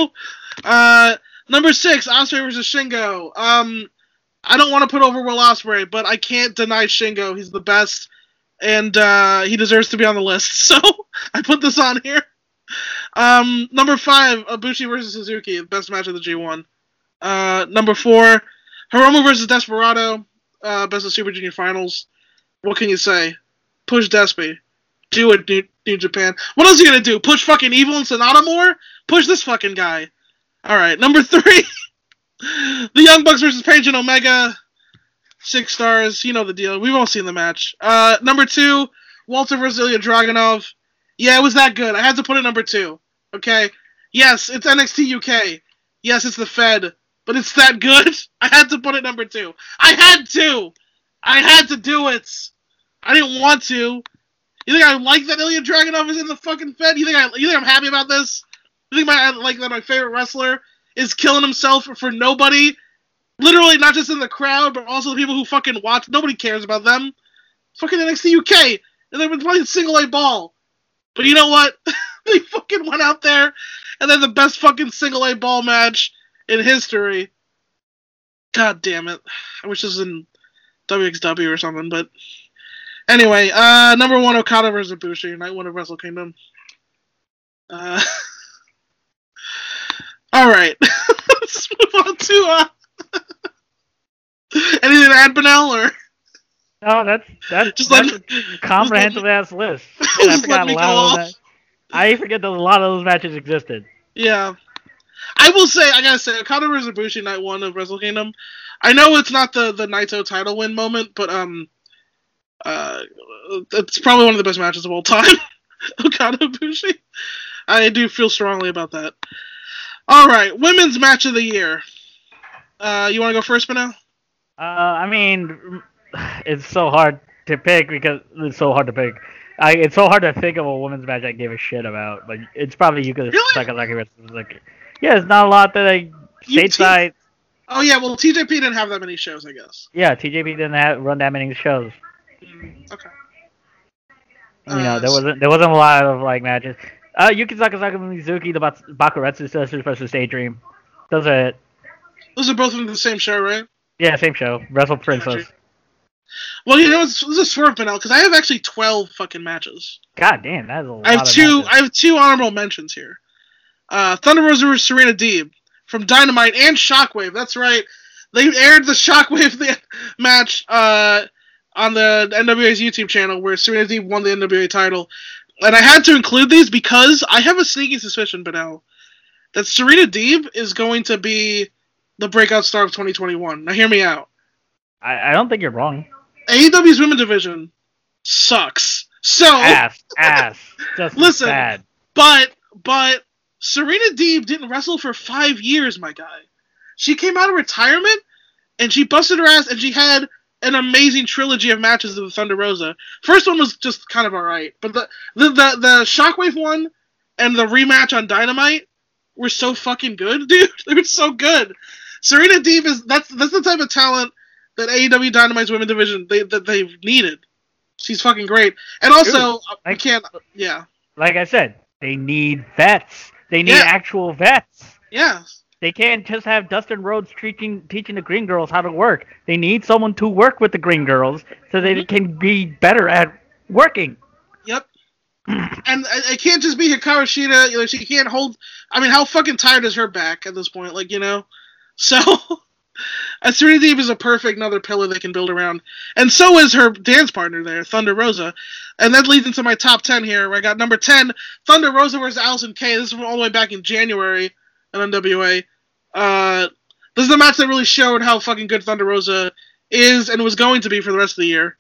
uh, number six, Ospreay versus Shingo. Um, I don't want to put over Will Ospreay, but I can't deny Shingo. He's the best, and uh, he deserves to be on the list. So I put this on here. Um, number five, Ibushi versus Suzuki, the best match of the G1. Uh, number four, Hiromu versus Desperado, uh, best of Super Junior Finals. What can you say? Push Despy. Do it, New, New Japan. What else are you gonna do? Push fucking Evil and Sanada more? Push this fucking guy. Alright, number three. the Young Bucks versus Page and Omega. Six stars. You know the deal. We've all seen the match. Uh, number two, Walter versus Ilya Dragunov. Yeah, it was that good. I had to put it number two. Okay? Yes, it's NXT UK. Yes, it's the Fed. But it's that good. I had to put it number two. I had to. I had to do it. I didn't want to. You think I like that Ilya Dragunov is in the fucking Fed? You think I? You think I'm happy about this? You think my like that my favorite wrestler is killing himself for nobody? Literally, not just in the crowd, but also the people who fucking watch. Nobody cares about them. Fucking NXT UK, and they've been playing single A ball. But you know what? they fucking went out there, and they're the best fucking single A ball match in history. God damn it! I wish this was in WXW or something, but anyway, uh, number one Okada versus Ibushi, night one of Wrestle Kingdom. Uh, All right, let's move on to uh, anything to add, Benel, or No, that's that's Just that's let comprehensive ass list. I forgot a lot of that. I forget that a lot of those matches existed. Yeah. I will say, I gotta say, Okada vs. Ibushi night one of Wrestle Kingdom. I know it's not the the Naito title win moment, but um, uh, it's probably one of the best matches of all time. Okada Ibushi. I do feel strongly about that. All right, women's match of the year. Uh, you want to go first, Benel? Uh, I mean, it's so hard to pick because it's so hard to pick. I, it's so hard to think of a women's match I gave a shit about, but it's probably Yuka Really? Sakazaki versus like, yeah, it's not a lot that I stateside. Oh yeah, well TJP didn't have that many shows, I guess. Yeah, TJP didn't have, run that many shows. Mm, okay. You know, Uh, there wasn't there wasn't a lot of like matches. Uh, Yuki Sakazaki Mizuki, the Bak- Bakuretsu sisters versus Daydream. Those are it. Those are both from the same show, right? Yeah, same show. Wrestle Princess. Well, you know, it's, this is swerve, Benel, because I have actually twelve fucking matches. God damn, that is a lot. I have two. matches. I have two honorable mentions here. Uh, Thunder Rosa Serena Deeb from Dynamite and Shockwave. That's right. They aired the Shockwave the match uh, on the NWA's YouTube channel where Serena Deeb won the NWA title, and I had to include these because I have a sneaky suspicion, Benel, that Serena Deeb is going to be the breakout star of 2021. Now, hear me out. I, I don't think you're wrong. AEW's women division sucks. So Ass, ass, just Listen. bad. But but Serena Deeb didn't wrestle for five years, my guy. She came out of retirement and she busted her ass and she had an amazing trilogy of matches with the Thunder Rosa. First one was just kind of alright, but the the the, the Shockwave one and the rematch on Dynamite were so fucking good, dude. They were so good. Serena Deeb is that's that's the type of talent that AEW Dynamite's women division they that they've needed. She's fucking great, and also I Like- can't. Yeah, Like I said, they need vets. They need Yeah. actual vets. yeah. They can't just have Dustin Rhodes teaching teaching the Green Girls how to work. They need someone to work with the Green Girls so they Mhm. can be better at working. Yep. and it it can't just be Hikaru Shida. You know, she can't hold. I mean, how fucking tired is her back at this point? Like, you know. So, Serena Deeb is a perfect another pillar they can build around, and so is her dance partner there, Thunder Rosa. And that leads into my top ten here. Where I got number ten, Thunder Rosa versus Allysin Kay. This is all the way back in January at NWA. Uh, this is the match that really showed how fucking good Thunder Rosa is and was going to be for the rest of the year.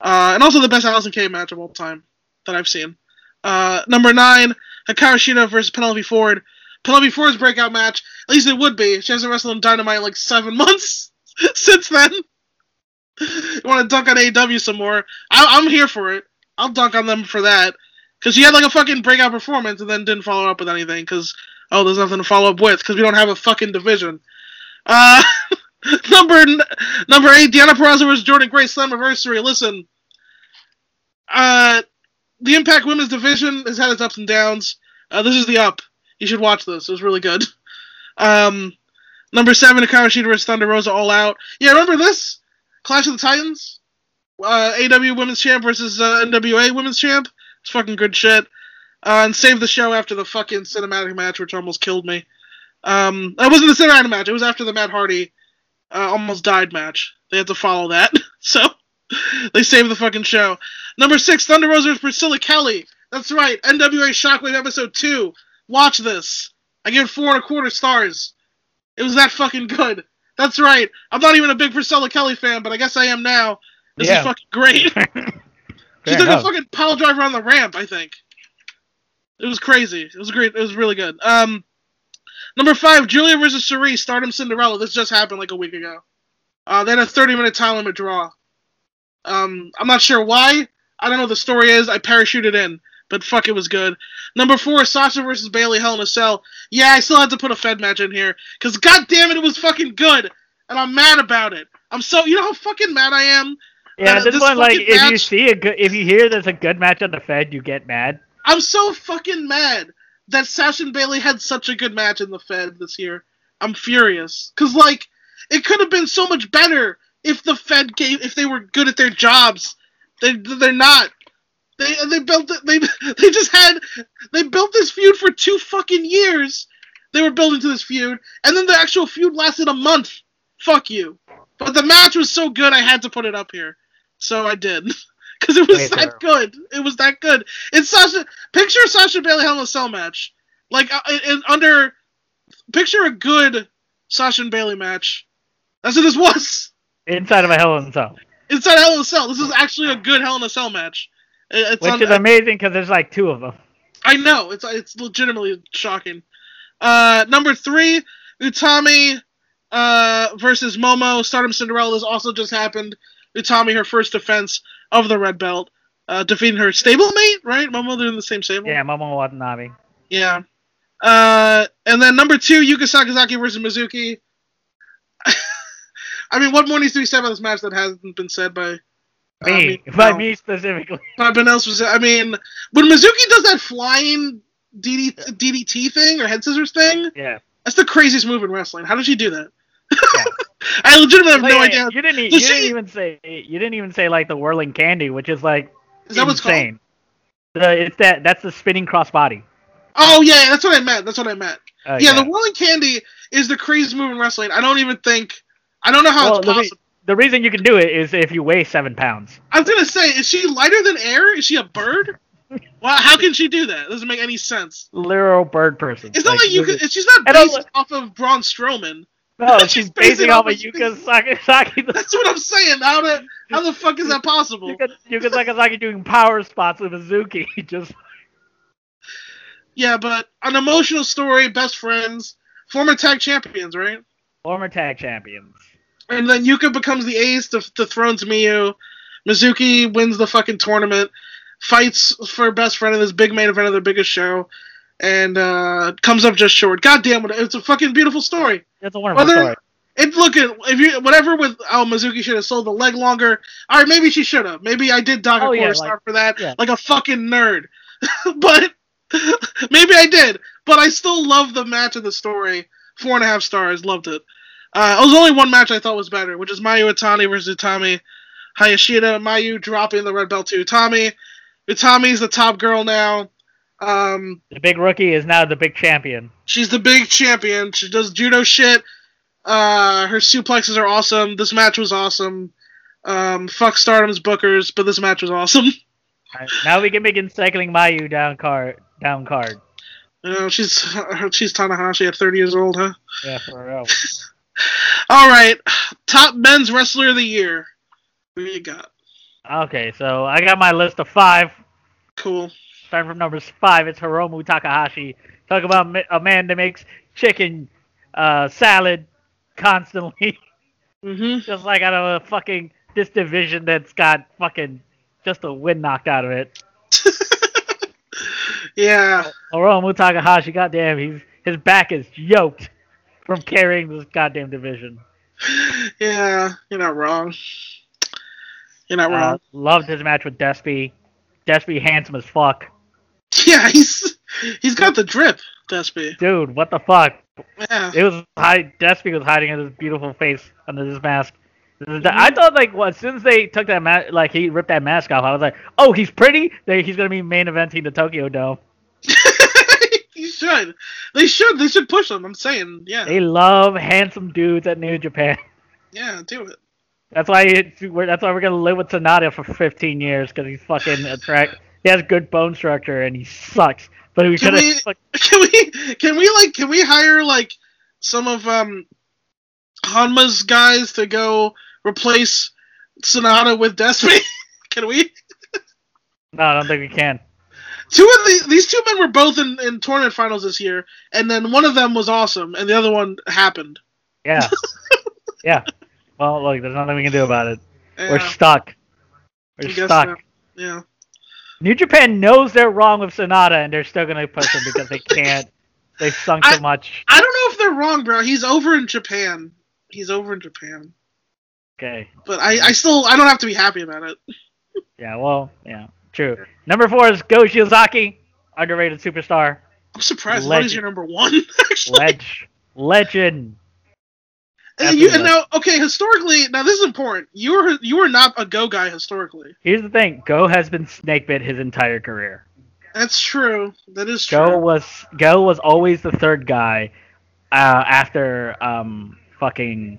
Uh, and also the best Allysin Kay. match of all time that I've seen. Uh, number nine, Hikaru Shida versus Penelope Ford. Penelope Ford's breakout match, at least it would be. She hasn't wrestled in Dynamite in like seven months since then. you want to dunk on AEW some more? I- I'm here for it. I'll dunk on them for that. Because she had like a fucking breakout performance and then didn't follow up with anything. Because, oh, there's nothing to follow up with. Because we don't have a fucking division. Uh, number number eight, Deonna Purrazzo versus Jordynne Grace Slammiversary. Listen, uh, the Impact Women's Division has had its ups and downs. Uh, this is the up. You should watch this. It was really good. Um, number seven, Shida versus Thunder Rosa All Out. Yeah, remember this? Clash of the Titans? Uh, AW Women's Champ versus uh, NWA Women's Champ? It's fucking good shit. Uh, and save the show after the fucking cinematic match, which almost killed me. Um, it wasn't the cinematic match. It was after the Matt Hardy uh, almost died match. They had to follow that. so they saved the fucking show. Number six, Thunder Rosa Priscilla Kelly. That's right, NWA Shockwave episode two. Watch this. I give it four and a quarter stars. It was that fucking good. That's right. I'm not even a big Priscilla Kelly fan, but I guess I am now. This Yeah. is fucking great. she Fair took enough. a fucking pile driver on the ramp, I think. It was crazy. It was great. It was really good. Um, number five, Giulia versus Syuri, Stardom Cinderella. This just happened like a week ago. Uh, they had a 30 minute time limit draw. Um, I'm not sure why. I don't know what the story is. I parachuted in, but fuck, it was good. Number four, Sasha versus Bayley, Hell in a Cell. Yeah, I still had to put a Fed match in here because god damn it, it was fucking good, and I'm mad about it. I'm so you know how fucking mad I am. Yeah, this, this one like fucking if you see a good, if you hear there's a good match on the Fed, you get mad. I'm so fucking mad that Sasha and Bayley had such a good match in the Fed this year. I'm furious because like it could have been so much better if the Fed gave if they were good at their jobs. They they're not. They they built it. They they just had they built this feud for two fucking years, they were building to this feud, and then the actual feud lasted a month. Fuck you. But the match was so good, I had to put it up here. So I did. Because it was Way that better. good. It was that good. It's Sasha. Picture a Sasha Bayley Hell in a Cell match. Like, uh, in, in- under. Picture a good Sasha and Bayley match. That's what this was. Inside of a Hell in a Cell. Inside a Hell in a Cell. This is actually a good Hell in a Cell match. It- It's Which on, is amazing because there's like two of them. I know it's it's legitimately shocking. Uh, number three, Utami uh, versus Momo. Stardom Cinderella has also just happened. Utami, her first defense of the red belt, uh, defeating her stablemate. Right, Momo, they're in the same stable. Yeah, Momo Watanabe. Yeah. Uh, and then number two, Yuka Sakazaki versus Mizuki. I mean, what more needs to be said about this match that hasn't been said by I Me, mean, by no. me specifically. But else was. I mean, when Mizuki does that flying DD, DDT thing or head scissors thing, Yeah. that's the craziest move in wrestling. How does she do that? Yeah. I legitimately have But no idea. You didn't. You Does didn't even say. You didn't even say like the whirling candy, which is like Is that what's called? insane. The, it's that. That's the spinning crossbody. Oh yeah, that's what I meant. That's what I meant. Uh, yeah, the whirling candy is the craziest move in wrestling. I don't even think. I don't know how Well, it's possible. The reason you can do it is if you weigh seven pounds. I was gonna say, is she lighter than air? Is she a bird? well, how can she do that? It doesn't make any sense. Literal bird person. It's not like you look could. She's not based off of Braun Strowman. No, she's she's basing off off of of Yuka Sakazaki. That's what I'm saying. How the how the fuck is that possible? Yuka, Yuka Sakazaki doing power spots with Mizuki. Just Yeah, but an emotional story, best friends, former tag champions, right? former tag champions. And then Yuka becomes the ace to, to thrones Miyu. Mizuki wins the fucking tournament, fights for best friend in this big main event of their biggest show, and uh, comes up just short. God damn it! It's a fucking beautiful story. That's a wonderful Whether story. it look at if you whatever with oh Mizuki should have sold the leg longer. All right, maybe she should have. Maybe I did dock a Oh, quarter yeah, star like- for that, yeah. like a fucking nerd. but maybe I did. But I still love the match and the story. Four and a half stars. Loved it. Uh, it was only one match I thought was better, which is Mayu Iwatani versus Utami. Hayashishita, Mayu dropping the red belt to Utami. Utami's the top girl now. Um, The big rookie is now the big champion. She's the big champion. She does judo shit. Uh, her suplexes are awesome. This match was awesome. Um, fuck Stardom's bookers, but this match was awesome. Alright, now we can begin cycling Mayu down card. Down card. Know, she's she's Tanahashi at 30 years old, huh? Yeah, for real. All right, top men's wrestler of the year. Who you got? Okay, so I got my list of five. Cool. Starting from number five, it's Hiromu Takahashi. Talk about a man that makes chicken uh, salad constantly, Mhm. just like out of a fucking this division that's got fucking just a wind knocked out of it. Yeah. Hiromu Takahashi, goddamn, he's his back is yoked from carrying this goddamn division. Yeah. You're not wrong. You're not Uh, wrong. loved his match with Despy. Despy handsome as fuck. Yeah, he's he's got the drip, Despy. Dude, what the fuck? Yeah. It was hide. Despy was hiding his beautiful face under this mask. Mm-hmm. I thought like what as soon as they took that ma- like he ripped that mask off, I was like, oh, he's pretty. He's gonna be main eventing the Tokyo Dome. should. They should. They should push them. I'm saying. Yeah. They love handsome dudes at New Japan. Yeah. Do it. That's why it's, we're, that's why we're gonna live with Sanada for 15 years because he's fucking attract. He has good bone structure and he sucks. But we Can we- have. Can we? Can we like? Can we hire like some of um Hanma's guys to go replace Sanada with Despy? can we? No, I don't think we can. Two of the these two men were both in, in tournament finals this year, and then one of them was awesome, and the other one happened. Yeah. yeah. Well, look, there's nothing we can do about it. Yeah, We're stuck. We're stuck. so. yeah. New Japan knows they're wrong with Sanada, and they're still gonna push him because they can't. They've sunk so much. I don't know if they're wrong, bro. He's over in Japan. He's over in Japan, Okay. but I, I still I don't have to be happy about it. Yeah. Well. Yeah. True. Number four is Go Shiozaki, underrated superstar, I'm surprised. Legend. your number one? Actually, ledge, legend. And, you, and now, okay, historically, now this is important. You were you were not a go guy historically. Here's the thing: Go has been snake bit his entire career. That's true. That is Go true. was Go was always the third guy uh, after um fucking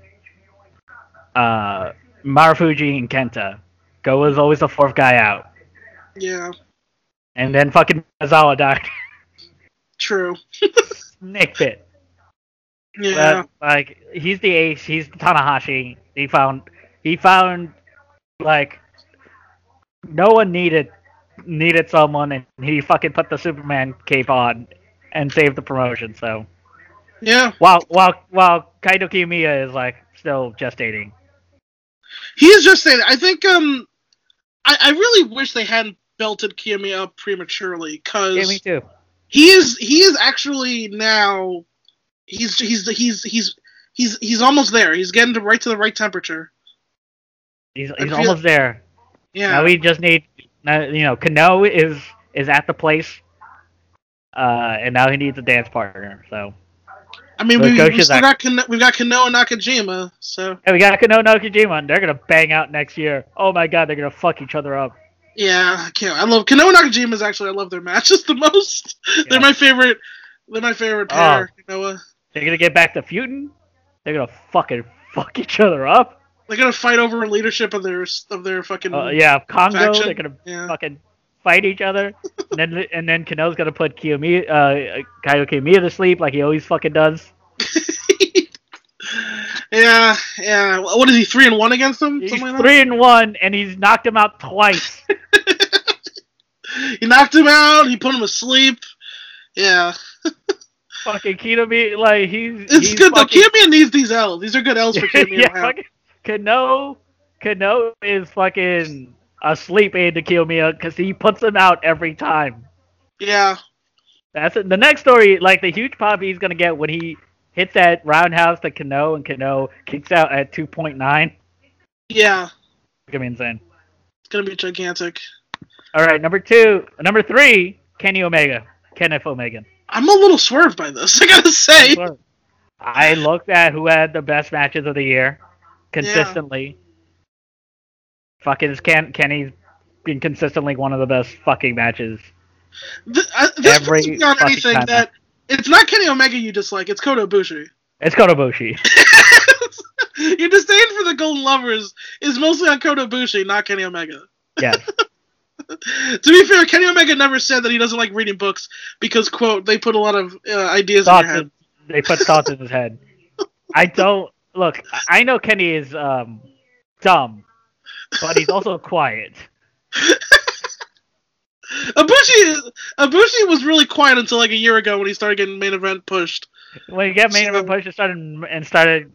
uh Marufuji and Kenta. Go was always the fourth guy out, Yeah, and then fucking Misawa died. true. Snake bit. Yeah. But, like he's the ace. He's Tanahashi. He found he found like no one needed needed someone, and he fucking put the Superman cape on and saved the promotion. So yeah. while while while Kaito Kiyomiya is like still gestating. He is just saying. I think. Um, I, I really wish they hadn't belted Kiyomiya up prematurely because Yeah, me too. he is he is actually now he's he's he's he's he's he's almost there. He's getting to right to the right temperature. He's he's feel- almost there. Yeah. Now we just need, now, you know, Kenoh is is at the place, uh, and now he needs a dance partner. So I mean, we, we still got Kenoh, we've got Kenoh and Nakajima, so Hey, we got Kenoh Nakajima, and they're gonna bang out next year. Oh my god, they're gonna fuck each other up. Yeah, I can't. I love Kenoh and Nakajima. Is actually I love their matches the most. Yeah. They're my favorite. They're my favorite pair. Kanoa. They're gonna get back to feuding. They're gonna fucking fuck each other up. They're gonna fight over leadership of their of their fucking. Uh, yeah, Kongo. Faction. They're gonna yeah. fucking fight each other, and then and then Kenoh's gonna put Kiyomiya, uh, Kaito Kiyomiya to sleep like he always fucking does. Yeah, yeah. What is he? Three and one against him? He's like three and one, and he's knocked him out twice. He knocked him out. He put him asleep. Yeah, fucking Kiyomiya, like he's it's he's good fucking, though. Kiyomiya needs these L's. These are good L's for Kiyomiya yeah, fucking Kenoh, Kenoh is fucking asleep aid to Kiyomiya because he puts him out every time. Yeah, That's it. The next story, like the huge pop he's gonna get when he hits that roundhouse to Kenoh and Kenoh kicks out at 2.9. yeah. It's gonna be insane. It's gonna be gigantic. All right, number two, number three, Kenny Omega, Kenneth Omega. I'm a little swerved by this. I gotta say. I looked at who had the best matches of the year consistently. Fucking Ken, Kenny's been consistently one of the best fucking matches. Th- I, this Every puts me on anything time. that it's not Kenny Omega you dislike. It's Kota Ibushi. It's Kotobushi. Your disdain for the Golden Lovers is mostly on Kota Ibushi, not Kenny Omega. yes. to be fair, Kenny Omega never said that he doesn't like reading books because, quote, they put a lot of uh, ideas in thoughts your head. in, they put thoughts in his head. I don't look. I know Kenny is um dumb, but he's also quiet. Ibushi, Ibushi was really quiet until like a year ago when he started getting main event pushed. When he got main So- event pushed, and started and started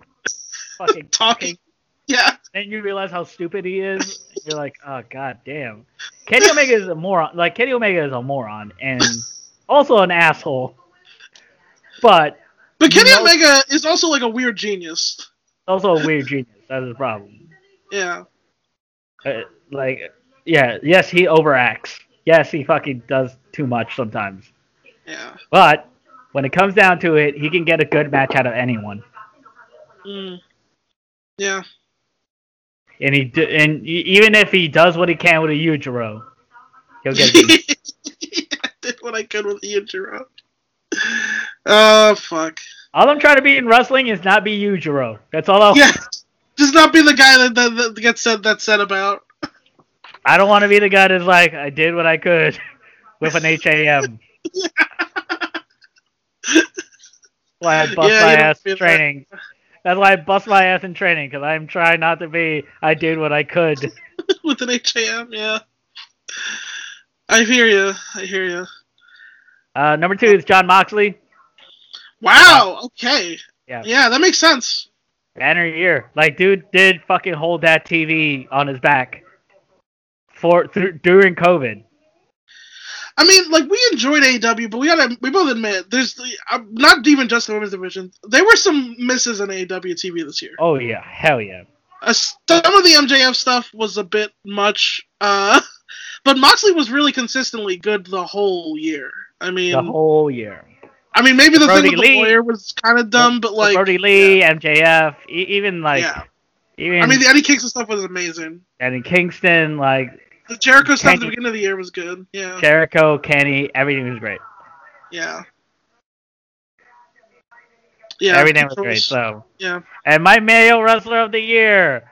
fucking Talking. Yeah. then you realize how stupid he is. You're like, oh god damn. Kenny Omega is a moron. Like Kenny Omega is a moron and also an asshole, but But Kenny know- Omega is also like a weird genius. also a weird genius. That's the problem. Yeah. Uh, like, yeah, yes, he overacts. Yes, he fucking does too much sometimes. Yeah. But when it comes down to it, he can get a good match out of anyone. Mm. Yeah. And he d- and even if he does what he can with a Yujiro, he'll get. I did what I could with Ichiro. Oh fuck. all I'm trying to be in wrestling is not be Yujiro. That's all. I'll... Yeah. Just not be the guy that, that, that gets said that's said about. I don't want to be the guy that's like, I did what I could with an HAM. yeah. why I bust Yeah, my ass in that. training. That's why I bust my ass in training because I'm trying not to be. I did what I could. with an HAM, yeah. I hear you. I hear you. Uh, number two is Jon Moxley. Wow. Okay. Yeah. Yeah, that makes sense. Banner year. Like, dude did fucking hold that TV on his back for through, during COVID. I mean, like we enjoyed AEW, but we gotta we both admit there's the, uh, not even just the women's division. There were some misses in AEW TV this year. Oh yeah, hell yeah. Uh, some of the MJF stuff was a bit much, uh, but Moxley was really consistently good the whole year. I mean, The whole year. I mean, maybe the Brodie thing with Lee- the lawyer was kind of dumb, but like, Brodie Lee, MJF, e- even like yeah. even I mean, the Eddie Kingston stuff was amazing. and in Kingston, like The Jericho stuff at the beginning of the year was good. Yeah. Jericho, Kenny, everything was great. Yeah. Yeah. everything was great. So, Yeah. and my male wrestler of the year.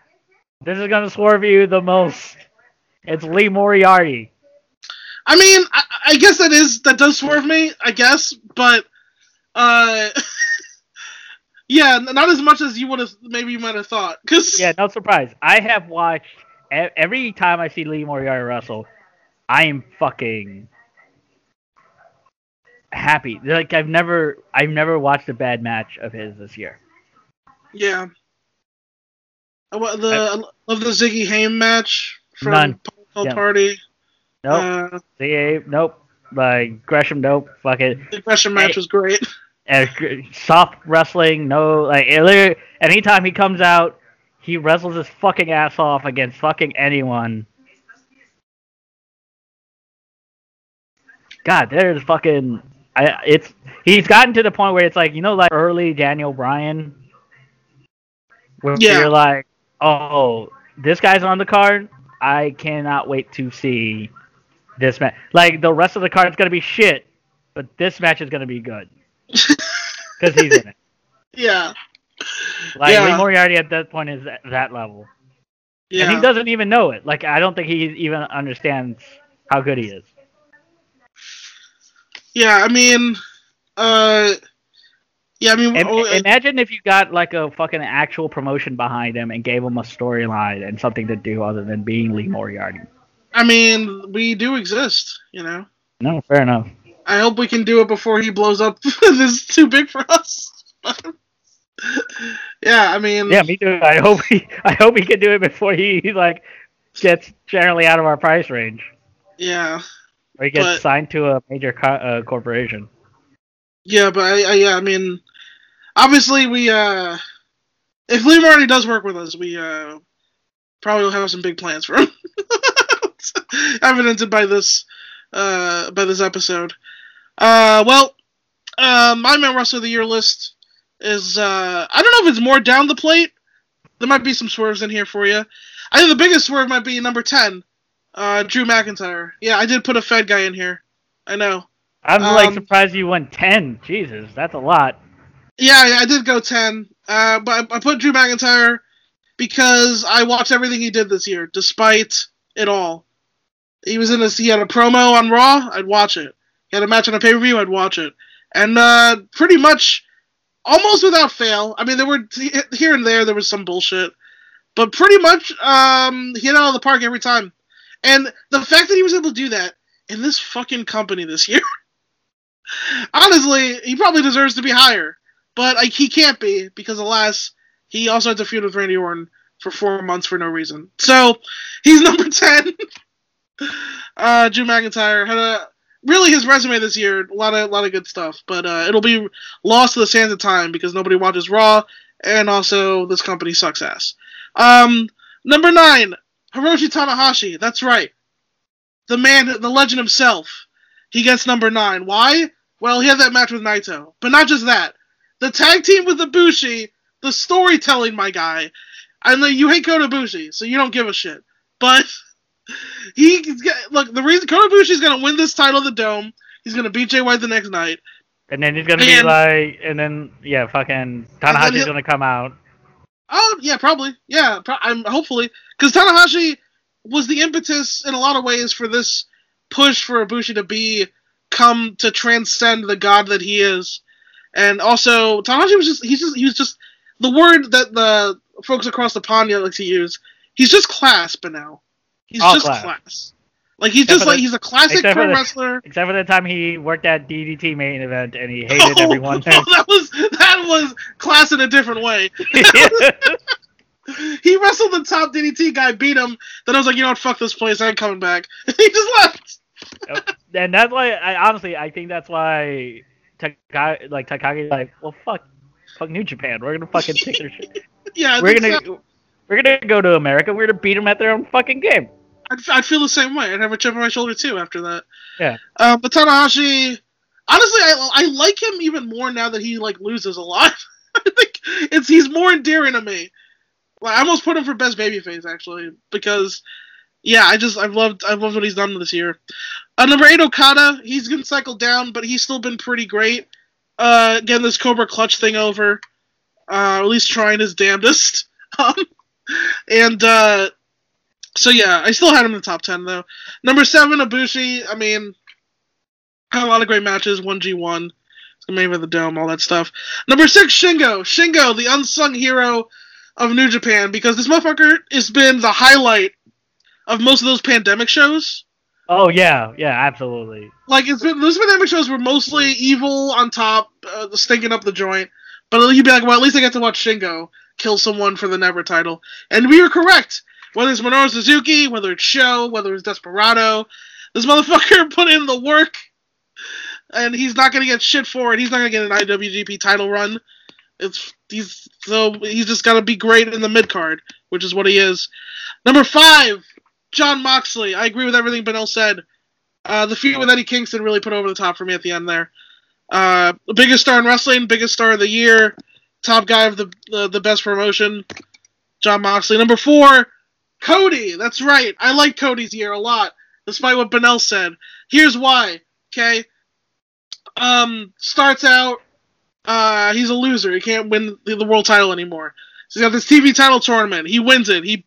This is gonna swerve you the most. It's Lee Moriarty. I mean, I, I guess that is that does swerve me. I guess, but uh, yeah, not as much as you would have maybe you might have thought. Cause Yeah, no surprise. I have watched every time I see Lee Moriarty wrestle, I am fucking happy. Like I've never, I've never watched a bad match of his this year. yeah. I the I love the Ziggy Haim match from None. Punk Yeah. Party. Nope. Uh, CA, nope. Like Gresham, nope. Fuck it. the aggression match Hey. was great. And soft wrestling, no. Like anytime he comes out, he wrestles his fucking ass off against fucking anyone. God, there's fucking. I it's he's gotten to the point where it's like you know like early Daniel Bryan, where Yeah. you're like, oh, this guy's on the card. I cannot wait to see this match. Like the rest of the card's gonna be shit, but this match is gonna be good because he's in it. yeah. Like Yeah. Lee Moriarty at that point is at that level, Yeah. and he doesn't even know it. Like I don't think he even understands how good he is. Yeah, I mean, uh, yeah, I mean, Im- oh, imagine if you got like a fucking actual promotion behind him and gave him a storyline and something to do other than being Lee Moriarty. I mean, we do exist, you know. No, fair enough. I hope we can do it before he blows up. this is too big for us. yeah, I mean, Yeah, me too. I hope he, I hope he can do it before he like gets generally out of our price range, yeah, or he gets But- signed to a major co- uh, corporation. yeah, but I, I, yeah, I mean, obviously we, uh, if Lee Marty does work with us, we, uh, probably will have some big plans for him. Evidenced by this, uh, by this episode. Uh, well, uh, my man wrestler of the year list is, uh, I don't know if it's more down the plate. There might be some swerves in here for you. I think the biggest swerve might be number 10, uh, Drew McIntyre. Yeah, I did put a Fed guy in here. I know. I'm like Um, surprised you went ten. Jesus, that's a lot. Yeah, yeah, I did go 10. Uh, but I, I put Drew McIntyre because I watched everything he did this year, despite it all. He was in this, he had a promo on Raw, I'd watch it. He had a match on a pay per view, I'd watch it. And uh, pretty much, almost without fail, I mean, there were, here and there, there was some bullshit. But pretty much, um, he hit out of the park every time. And the fact that he was able to do that in this fucking company this year, honestly, he probably deserves to be higher. But like, he can't be because, alas, he also had to feud with Randy Orton for four months for no reason. So he's number ten. uh, Drew McIntyre had a really his resume this year, a lot of a lot of good stuff. But uh, it'll be lost to the sands of time because nobody watches Raw, and also this company sucks ass. Um, number nine, Hiroshi Tanahashi. That's right, the man, the legend himself. He gets number nine. Why? Well, he had that match with Naito, but not just that. The tag team with Ibushi, the storytelling, my guy. and know you hate Kota Ibushi, so you don't give a shit. But he look the reason Kota Ibushi's gonna win this title of the Dome. He's gonna beat Jay White the next night. And then he's gonna be like, and then yeah, fucking Tanahashi's gonna come out. Oh yeah, probably. Yeah, pro- I'm hopefully because Tanahashi was the impetus in a lot of ways for this push for Ibushi to be come to transcend the god that he is, and also Tanahashi was just he's just he was just the word that the folks across the pond like to use. He's just class, but now he's All just class. class. Like he's Except just for like the- he's a classic pro the- wrestler. Except for the time he worked at DDT main event and he hated Oh, everyone. oh, that was that was class in a different way. he wrestled the top DDT guy, beat him. Then I was like, you know what, fuck this place, I ain't coming back. he just left. and that's why I honestly I think that's why Taka, like Takagi's like, well fuck fuck New Japan. We're gonna fucking take their shit. Yeah, We're gonna so. we're gonna go to America. We're gonna beat them at their own fucking game. I'd, I'd feel the same way. I'd have a chip on my shoulder too after that. Yeah. Uh, but Tanahashi, honestly, I, I like him even more now that he like loses a lot. I think it's he's more endearing to me. Like, I almost put him for best babyface actually because yeah, I just I've loved I've loved what he's done this year. Uh, number eight Okada, he's been cycled down, but he's still been pretty great. Uh, getting this Cobra Clutch thing over, uh, at least trying his damnedest. Um, and uh, so yeah, I still had him in the top ten though. Number seven Abushi. I mean, had a lot of great matches. One G one, the main of the dome, all that stuff. Number six Shingo, Shingo, the unsung hero of New Japan, because this motherfucker has been the highlight of most of those pandemic shows. Oh yeah, yeah, absolutely. Like it's been those pandemic shows were mostly evil on top, uh, stinking up the joint. But you'd be like, well, at least I get to watch Shingo kill someone for the Never title, and we were correct. Whether it's Minoru Suzuki, whether it's Show, whether it's Desperado, this motherfucker put in the work, and he's not gonna get shit for it. He's not gonna get an IWGP title run. It's he's so he's just gotta be great in the mid card, which is what he is. Number five, Jon Moxley. I agree with everything Benel said. Uh, the feud with Eddie Kingston really put over the top for me at the end there. Uh, biggest star in wrestling, biggest star of the year, top guy of the uh, the best promotion, Jon Moxley. Number four, Cody. That's right. I like Cody's year a lot, despite what Benel said. Here's why. Okay. Um, starts out. Uh, he's a loser. He can't win the world title anymore. So he's got this TV title tournament. He wins it. He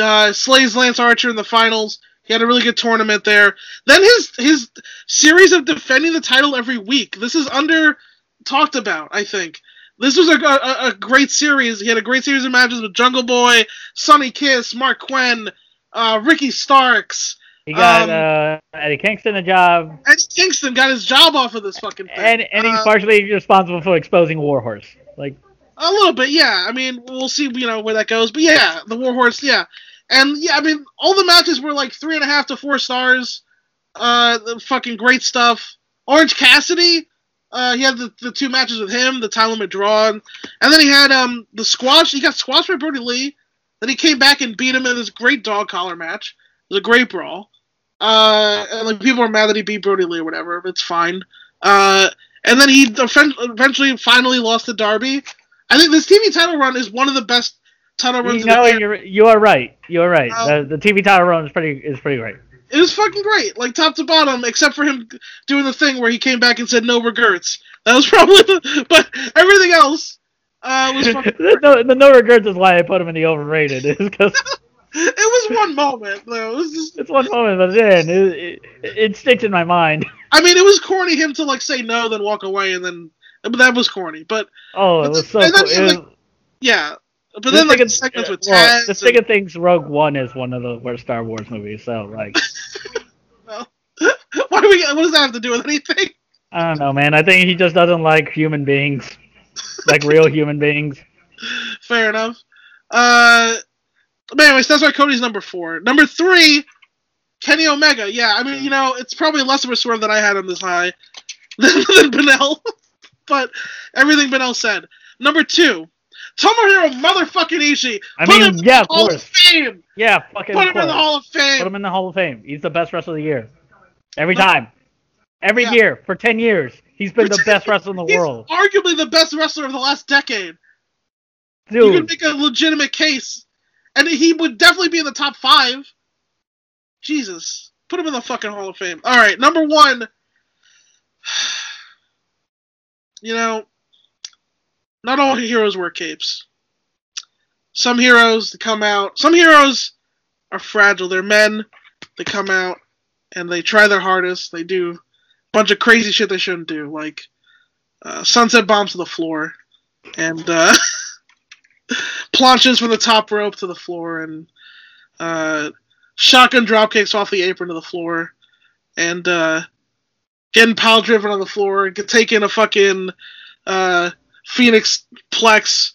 uh, slays Lance Archer in the finals. He had a really good tournament there. Then his his series of defending the title every week. This is under talked about. I think this was a, a, a great series. He had a great series of matches with Jungle Boy, Sonny Kiss, Marq Quen, uh, Ricky Starks. He got um, uh, Eddie Kingston a job. Eddie Kingston got his job off of this fucking thing. And and he's uh, partially responsible for exposing Warhorse. Like a little bit, yeah. I mean, we'll see, you know, where that goes. But yeah, the Warhorse, yeah. And yeah, I mean, all the matches were like three and a half to four stars. Uh, the fucking great stuff. Orange Cassidy, uh, he had the, the two matches with him, the time limit draw, and then he had um the squash. He got squashed by Brodie Lee. Then he came back and beat him in this great dog collar match. It was a great brawl. Uh, and like people are mad that he beat Brodie Lee or whatever, but it's fine. Uh, and then he eventually finally lost to Darby. I think this TV title run is one of the best title runs. You know, you're you are right. You are right. Um, the, the TV title run is pretty is pretty great. It was fucking great, like top to bottom, except for him doing the thing where he came back and said no regrets. That was probably the, but everything else uh, was fucking. the, no, the no regrets is why I put him in the overrated. Is because. it was one moment though. It was just... It's one moment, but then it, it, it sticks in my mind. I mean, it was corny him to like say no, then walk away, and then but that was corny. But oh, it was so. Cool. Then, like, yeah, but then like segments with well, the thing things, Rogue One is one of the worst Star Wars movies. So like, well, why do we? What does that have to do with anything? I don't know, man. I think he just doesn't like human beings, like real human beings. Fair enough. Uh, but anyways, that's why Cody's number four. Number three, Kenny Omega. Yeah, I mean, you know, it's probably less of a swerve that I had him this high than, than Benel, but everything Benel said. Number two, Tomohiro motherfucking Ishii. I Put mean, yeah, of Hall course. Of Fame. Yeah, fucking. Put him in the Hall of Fame. Put him in the Hall of Fame. He's the best wrestler of the year. Every time. Every yeah. year for ten years, he's been for the best wrestler in the he's world. Arguably the best wrestler of the last decade. Dude, you can make a legitimate case, and he would definitely be in the top five. Jesus, put him in the fucking Hall of Fame. All right, number one. You know, not all heroes wear capes. Some heroes come out. Some heroes are fragile. They're men. They come out and they try their hardest. They do a bunch of crazy shit they shouldn't do, like uh, sunset bombs to the floor and uh, planches from the top rope to the floor and uh, shotgun dropkicks off the apron to the floor and uh, getting pile driven on the floor, and taking a fucking uh, Phoenix Plex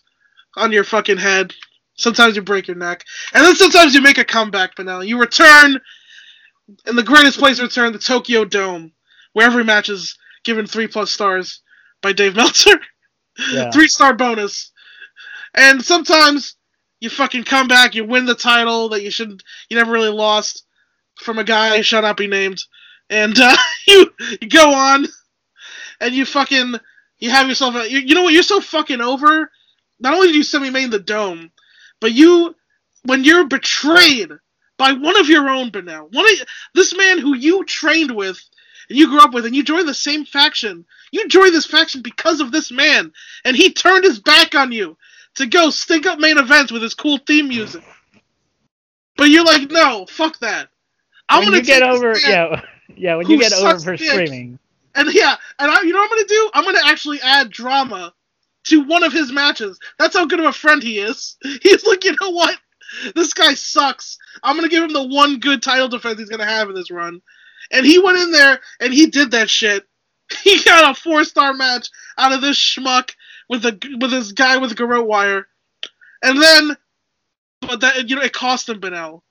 on your fucking head. Sometimes you break your neck, and then sometimes you make a comeback. But now you return in the greatest place to return, the Tokyo Dome, where every match is given three plus stars by Dave Meltzer. Yeah. three star bonus, and sometimes you fucking come back, you win the title that you should you never really lost from a guy shall not be named, and uh, you you go on, and you fucking you have yourself a, you, you know what? You're so fucking over. Not only did you semi main the dome, but you, when you're betrayed by one of your own, Benel. One of this man who you trained with and you grew up with, and you joined the same faction. You joined this faction because of this man, and he turned his back on you to go stink up main events with his cool theme music. But you're like, no, fuck that. I'm when gonna you get over, yeah, yeah. When you get over for streaming, and yeah, and I, you know what I'm gonna do? I'm gonna actually add drama to one of his matches. That's how good of a friend he is. He's like, you know what? This guy sucks. I'm gonna give him the one good title defense he's gonna have in this run. And he went in there and he did that shit. He got a four star match out of this schmuck with a with this guy with garrote wire. And then but that you know it cost him Benel.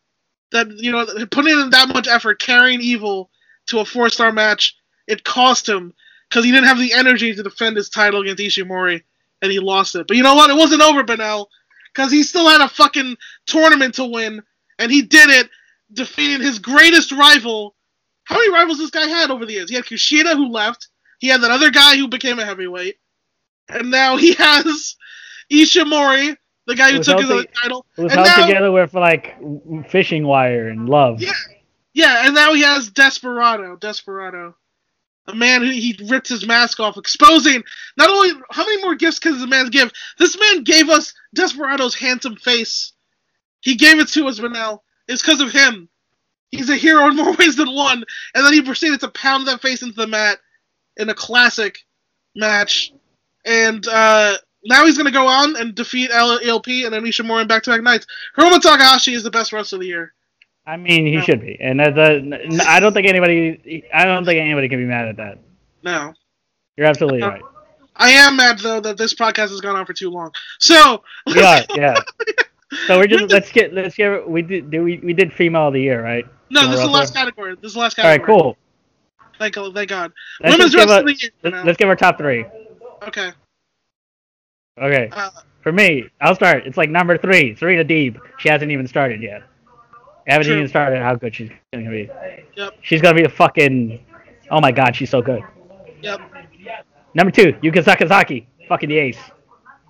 That you know putting in that much effort carrying evil to a four star match, it cost him because he didn't have the energy to defend his title against Ishimori and he lost it. But you know what? It wasn't over, Benel, because he still had a fucking tournament to win, and he did it, defeating his greatest rival how many rivals this guy had over the years? He had Kushida who left. He had that other guy who became a heavyweight, and now he has Ishimori, the guy who took his title. It was held now, together with like fishing wire and love. Yeah, yeah, and now he has Desperado. Desperado, a man who he ripped his mask off, exposing not only how many more gifts can this man give. This man gave us Desperado's handsome face. He gave it to us, Benel. It's because of him. He's a hero in more ways than one. And then he proceeded to pound that face into the mat in a classic match. And uh, now he's going to go on and defeat ELP and Ishimori in back-to-back nights. Hiromu Takahashi is the best wrestler of the year. I mean, he no. should be, and uh, I don't think anybody, I don't think anybody can be mad at that. No, you're absolutely right. I am mad though that this podcast has gone on for too long. So yeah, yeah. So we're just let's get let's get we did we we did female of the year right? No, this is the last category. This is the last category. All right, cool. Thank, thank God. Let's Women's wrestling. Let's, let's give our top three. Okay. Okay. Uh, For me, I'll start. It's like number three, Serena Deeb. She hasn't even started yet. I haven't true. even started how good she's gonna be. Yep. She's gonna be a fucking. Oh my God, she's so good. Yep. Number two, Yuka Sakazaki, fucking the ace.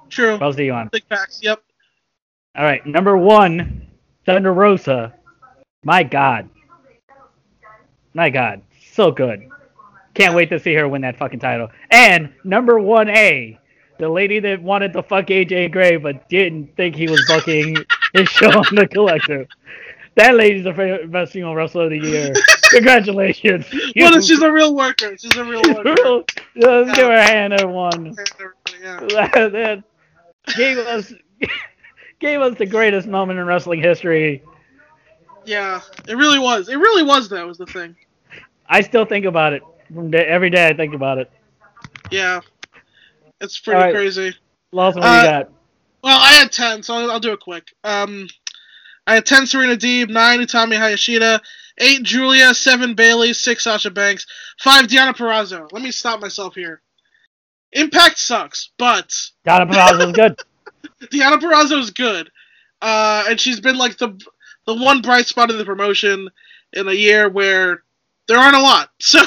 True. Else do you want? Big facts. Yep. All right, number one, Thunder Rosa. My God. My God. So good. Can't wait to see her win that fucking title. And number one A, the lady that wanted to fuck AJ Gray but didn't think he was booking his show on the collective. That lady's the best female wrestler of the year. Congratulations. well, she's a real worker. She's a real worker. Let's yeah. give her a hand, everyone. Yeah. that gave us gave us the greatest moment in wrestling history. Yeah, it really was. It really was. That was the thing. I still think about it day, every day. I think about it. Yeah, it's pretty right. crazy. Lawson, what uh, you got? Well, I had ten, so I'll, I'll, do it quick. Um, I had ten Serena Deeb, nine Utami Hayashishita, eight Giulia, seven Bayley, six Sasha Banks, five Deonna Purrazzo. Let me stop myself here. Impact sucks, but Purrazzo is good. Deonna Purrazzo is good, uh, and she's been like the the one bright spot of the promotion in a year where there aren't a lot. So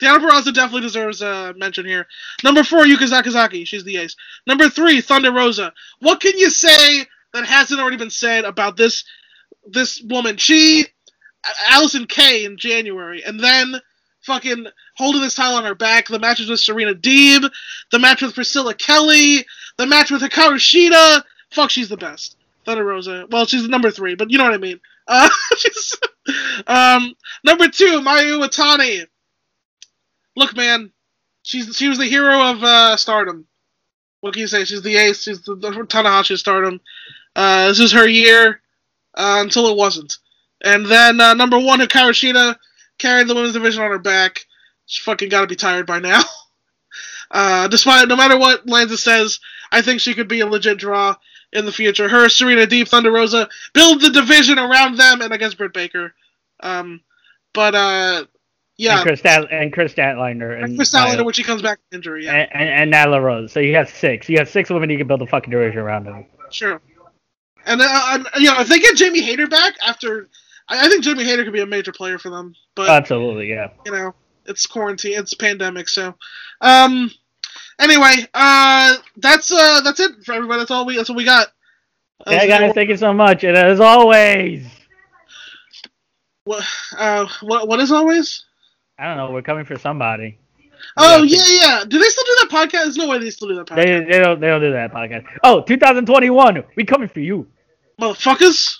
Deonna Purrazzo definitely deserves a mention here. Number four, Yuka Sakazaki. She's the ace. Number three, Thunder Rosa. What can you say that hasn't already been said about this this woman? She Allysin Kay in January, and then fucking holding this title on her back. The matches with Serena Deeb, the match with Priscilla Kelly, the match with Hikaru Shida. Fuck, she's the best. Thunder Rosa. Well, she's number three, but you know what I mean. Uh, um, number two, Mayu Iwatani. Look, man, she's she was the hero of uh, Stardom. What can you say? She's the ace. She's the, Tanahashi Stardom. Uh, this is her year uh, until it wasn't. And then uh, number one, Hikaru Shida carried the women's division on her back. She fucking got to be tired by now. Uh, despite no matter what Lanza says, I think she could be a legit draw in the future. Her, Serena Deeb, Thunder Rosa build the division around them and against Britt Baker. Um, but uh, yeah, and Chris, Stat- and Kris Statlander and, and Kris Statlander when she comes back from injury. Yeah, and, and, and Nyla Rose. So you have six. You have six women you can build a fucking division around them. Sure. And uh, you know, if they get Jamie Hayter back after, I, I think Jamie Hayter could be a major player for them. But absolutely, yeah. You know, it's quarantine, it's pandemic, so. Um, Anyway, uh, that's uh, that's it for everybody. That's all we. That's what we got. Yeah, guys, thank you so much. And as always, What? Uh, what? What is always? I don't know. We're coming for somebody. Oh yeah, yeah. Do they still do that podcast? There's no way they still do that podcast. They they don't they don't do that podcast. Oh, 2021. We coming for you. Motherfuckers.